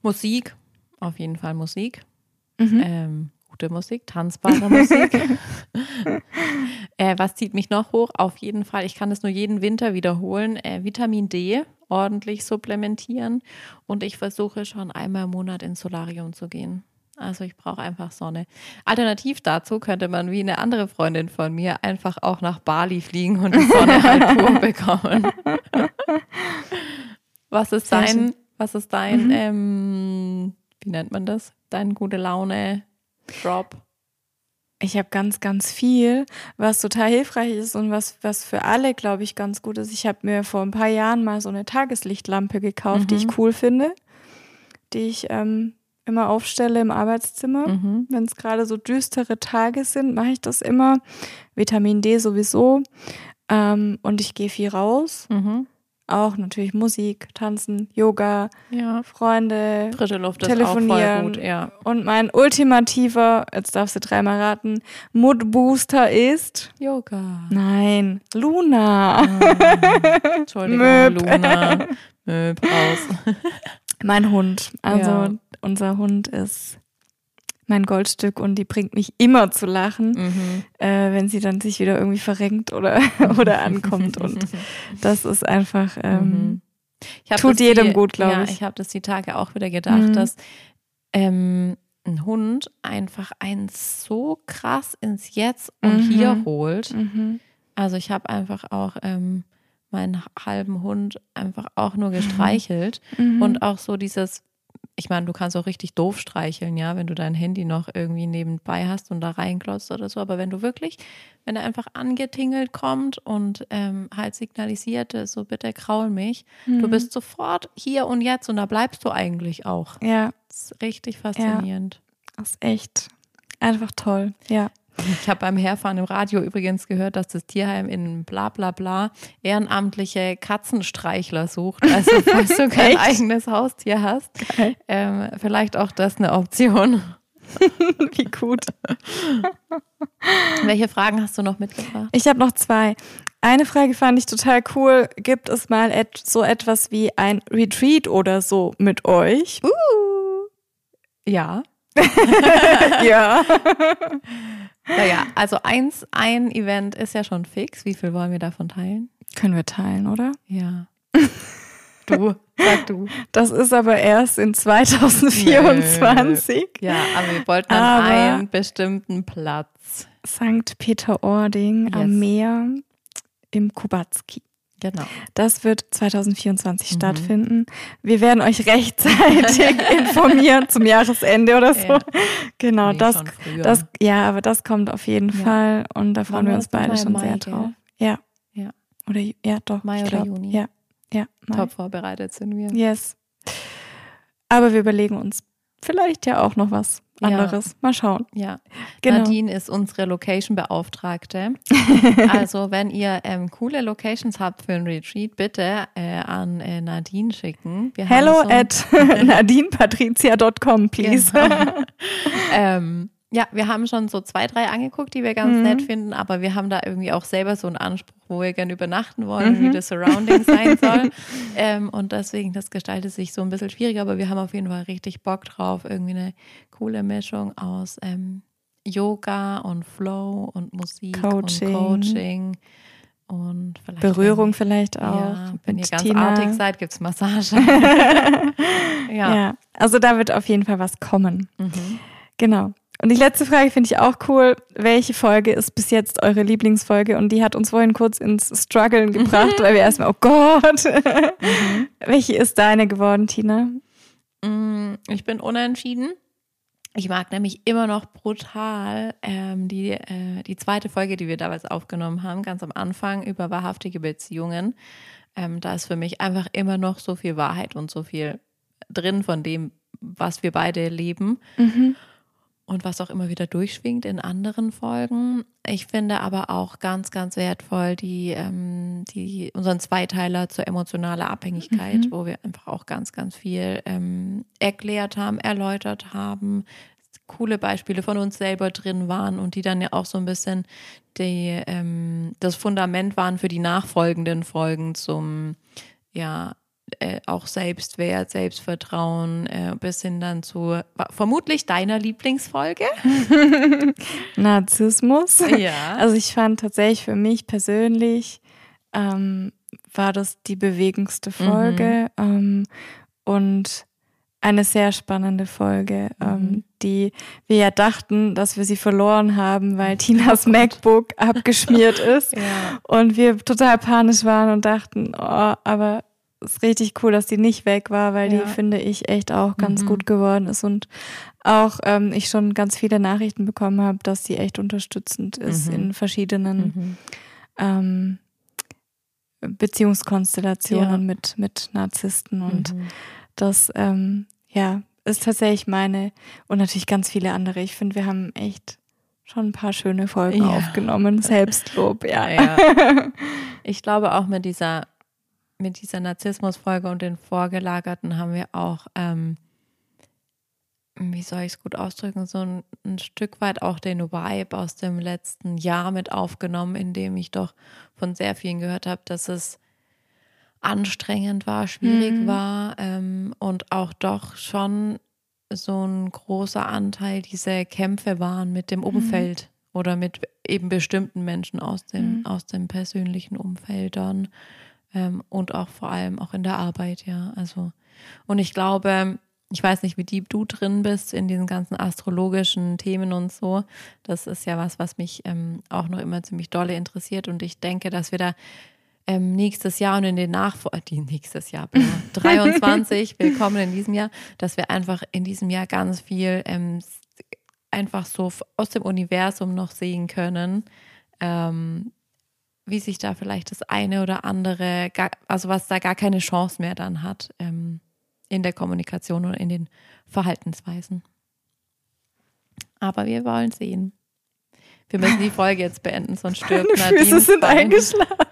Musik, auf jeden Fall Musik. Mhm. Ähm, gute Musik, tanzbare Musik. *laughs* *laughs* äh, was zieht mich noch hoch? Auf jeden Fall, ich kann es nur jeden Winter wiederholen. Äh, Vitamin D ordentlich supplementieren und ich versuche schon einmal im Monat ins Solarium zu gehen. Also ich brauche einfach Sonne. Alternativ dazu könnte man wie eine andere Freundin von mir einfach auch nach Bali fliegen und die Sonne halt *laughs* pur bekommen. Was ist Sehr dein, schön. was ist dein, Mhm. ähm, wie nennt man das? Dein gute Laune Drop? Ich habe ganz, ganz viel, was total hilfreich ist und was, was für alle, glaube ich, ganz gut ist. Ich habe mir vor ein paar Jahren mal so eine Tageslichtlampe gekauft, mhm. die ich mhm. cool finde, die ich ähm, immer aufstelle im Arbeitszimmer. Mhm. Wenn es gerade so düstere Tage sind, mache ich das immer. Vitamin D sowieso. Ähm, und ich gehe viel raus. Mhm auch natürlich Musik, Tanzen, Yoga, ja. Freunde, frische Luft telefonieren. Gut, ja. Und mein ultimativer, jetzt darfst du dreimal raten, Moodbooster ist Yoga. Nein, Luna. Oh, *laughs* Entschuldigung, Möb. Luna. Möb raus. mein Hund. Also ja. Unser Hund ist mein Goldstück und die bringt mich immer zu lachen, mhm. äh, wenn sie dann sich wieder irgendwie verrenkt oder, *laughs* oder ankommt. Und *laughs* das ist einfach, ähm, mhm. tut jedem die, gut, glaube ja, ich. Ich habe das die Tage auch wieder gedacht, mhm. dass ähm, ein Hund einfach einen so krass ins Jetzt und mhm. Hier holt. Mhm. Also ich habe einfach auch ähm, meinen halben Hund einfach auch nur gestreichelt mhm. und auch so dieses ich meine, du kannst auch richtig doof streicheln, ja, wenn du dein Handy noch irgendwie nebenbei hast und da reinklotzt oder so. Aber wenn du wirklich, wenn er einfach angetingelt kommt und ähm, halt signalisiert, so bitte kraul mich, mhm. du bist sofort hier und jetzt und da bleibst du eigentlich auch. Ja. Das ist richtig faszinierend. Ja. Das ist echt einfach toll, ja. Ich habe beim Herfahren im Radio übrigens gehört, dass das Tierheim in bla bla bla ehrenamtliche Katzenstreichler sucht. Also *laughs* falls du kein eigenes Haustier hast, ähm, vielleicht auch das eine Option. *laughs* Wie gut. *laughs* Welche Fragen hast du noch mitgebracht? Ich habe noch zwei. Eine Frage fand ich total cool. Gibt es mal et so etwas wie ein Retreat oder so mit euch? Uh. Ja. ja. Naja, also eins, ein Event ist ja schon fix. Wie viel wollen wir davon teilen? Können wir teilen, oder? Ja. *laughs* Du, sag du. Das ist aber erst in 2024. Nö. Ja, aber wir wollten an einen bestimmten Platz. St. Peter-Ording yes. am Meer im Kubatski. Genau. Das wird 2024 mhm. stattfinden. Wir werden euch rechtzeitig *laughs* informieren zum Jahresende oder so. Ja. Genau, nee, das, das, ja, aber das kommt auf jeden ja. Fall und da freuen wir uns beide schon Mai, sehr drauf. Ja. ja. Oder ja, doch. Mai oder glaub, Juni. Ja. Ja. Mai. Top vorbereitet sind wir. Yes. Aber wir überlegen uns vielleicht ja auch noch was anderes. Ja. Mal schauen. Ja. Genau. Nadine ist unsere Location-Beauftragte. *laughs* also, wenn ihr ähm, coole Locations habt für ein Retreat, bitte äh, an äh, Nadine schicken. Wir Hello so at *laughs* nadinepatricia.com, please. Genau. *laughs* ähm, ja, wir haben schon so zwei, drei angeguckt, die wir ganz mhm. nett finden, aber wir haben da irgendwie auch selber so einen Anspruch, wo wir gerne übernachten wollen, mhm. wie das Surrounding sein soll. *laughs* Ähm, und deswegen, das gestaltet sich so ein bisschen schwieriger, aber wir haben auf jeden Fall richtig Bock drauf, irgendwie eine coole Mischung aus ähm, Yoga und Flow und Musik Coaching. und Coaching. Und vielleicht Berührung wenn, vielleicht auch. Ja, wenn ihr ganz Tina. artig seid, gibt es Massage. *laughs* *laughs* ja. ja. Also da wird auf jeden Fall was kommen. Mhm. Genau. Und die letzte Frage finde ich auch cool. Welche Folge ist bis jetzt eure Lieblingsfolge? Und die hat uns vorhin kurz ins Struggeln gebracht, *laughs* weil wir erstmal, oh Gott. Mhm. Welche ist deine geworden, Tina? Mm, ich bin unentschieden. Ich mag nämlich immer noch brutal ähm, die, äh, die zweite Folge, die wir damals aufgenommen haben, ganz am Anfang über wahrhaftige Beziehungen. Ähm, da ist für mich einfach immer noch so viel Wahrheit und so viel drin von dem, was wir beide leben. Mhm und was auch immer wieder durchschwingt in anderen Folgen. Ich finde aber auch ganz, ganz wertvoll die, ähm, die unseren Zweiteiler zur emotionalen Abhängigkeit, mhm. wo wir einfach auch ganz, ganz viel ähm, erklärt haben, erläutert haben, coole Beispiele von uns selber drin waren und die dann ja auch so ein bisschen die, ähm, das Fundament waren für die nachfolgenden Folgen zum ja, äh, auch Selbstwert, Selbstvertrauen, äh, bis hin dann zu vermutlich deiner Lieblingsfolge. *laughs* Narzissmus. Ja. Also ich fand tatsächlich für mich persönlich ähm, war das die bewegendste Folge mhm. ähm, und eine sehr spannende Folge, mhm. ähm, die wir ja dachten, dass wir sie verloren haben, weil Tinas *laughs* oh MacBook abgeschmiert *laughs* ist ja. und wir total panisch waren und dachten, oh, aber ist richtig cool, dass die nicht weg war, weil Ja. die, finde ich, echt auch ganz Mhm. gut geworden ist und auch ähm, ich schon ganz viele Nachrichten bekommen habe, dass die echt unterstützend ist Mhm. in verschiedenen Mhm. ähm, Beziehungskonstellationen Ja. mit, mit Narzissten und Mhm. das, ähm, ja, ist tatsächlich meine und natürlich ganz viele andere. Ich finde, wir haben echt schon ein paar schöne Folgen Ja. aufgenommen. *laughs* Selbstlob, ja. Ja. *laughs* Ich glaube auch mit dieser, mit dieser Narzissmusfolge und den Vorgelagerten haben wir auch, ähm, wie soll ich es gut ausdrücken, so ein, ein Stück weit auch den Vibe aus dem letzten Jahr mit aufgenommen, in dem ich doch von sehr vielen gehört habe, dass es anstrengend war, schwierig Mhm. war ähm, und auch doch schon so ein großer Anteil diese Kämpfe waren mit dem Umfeld oder mit eben bestimmten Menschen aus dem, Mhm. aus dem persönlichen Umfeld dann ähm, und auch vor allem auch in der Arbeit, ja. Also, und ich glaube, ich weiß nicht, wie deep du drin bist in diesen ganzen astrologischen Themen und so. Das ist ja was, was mich ähm, auch noch immer ziemlich dolle interessiert und ich denke, dass wir da ähm, nächstes Jahr und in den Nachfol die nächstes Jahr, bla, *laughs* 23, willkommen in diesem Jahr, dass wir einfach in diesem Jahr ganz viel ähm, einfach so aus dem Universum noch sehen können, ähm, wie sich da vielleicht das eine oder andere, gar, also was da gar keine Chance mehr dann hat ähm, in der Kommunikation oder in den Verhaltensweisen. Aber wir wollen sehen. Wir müssen die Folge jetzt beenden, sonst stirbt Meine Nadine. Füße sind eingeschlafen.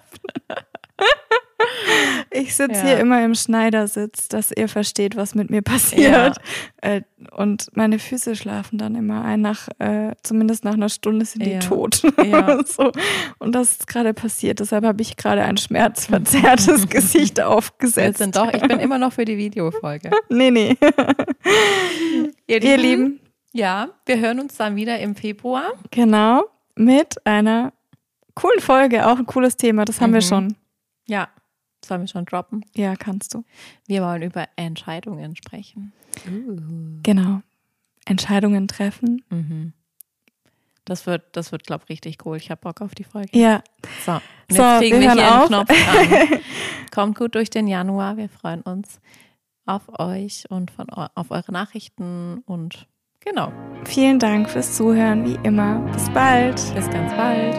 Ich sitze Ja. hier immer im Schneidersitz, dass ihr versteht, was mit mir passiert. Äh, Und meine Füße schlafen dann immer ein. Nach, äh, zumindest nach einer Stunde sind die Ja. tot. Ja. *laughs* so. Und das ist gerade passiert. Deshalb habe ich gerade ein schmerzverzerrtes *laughs* Gesicht Wir aufgesetzt. sind doch, ich bin immer noch für die Videofolge. *laughs* Nee, nee. Ihr Ihr Lieben, Ja, wir hören uns dann wieder im Februar. genau, mit einer coolen Folge. Auch ein cooles Thema. Das haben wir Mhm. schon. Ja, sollen wir schon droppen? Ja, kannst du. Wir wollen über Entscheidungen sprechen. Genau. Entscheidungen treffen. Mhm. Das wird, das wird, glaube ich, richtig cool. Ich habe Bock auf die Folge. Ja. So, und So, jetzt kriegen wir hier einen auf. Knopf dran. *laughs* Kommt gut durch den Januar. Wir freuen uns auf euch und von, auf eure Nachrichten und genau. Vielen Dank fürs Zuhören, wie immer. Bis bald. Bis ganz bald.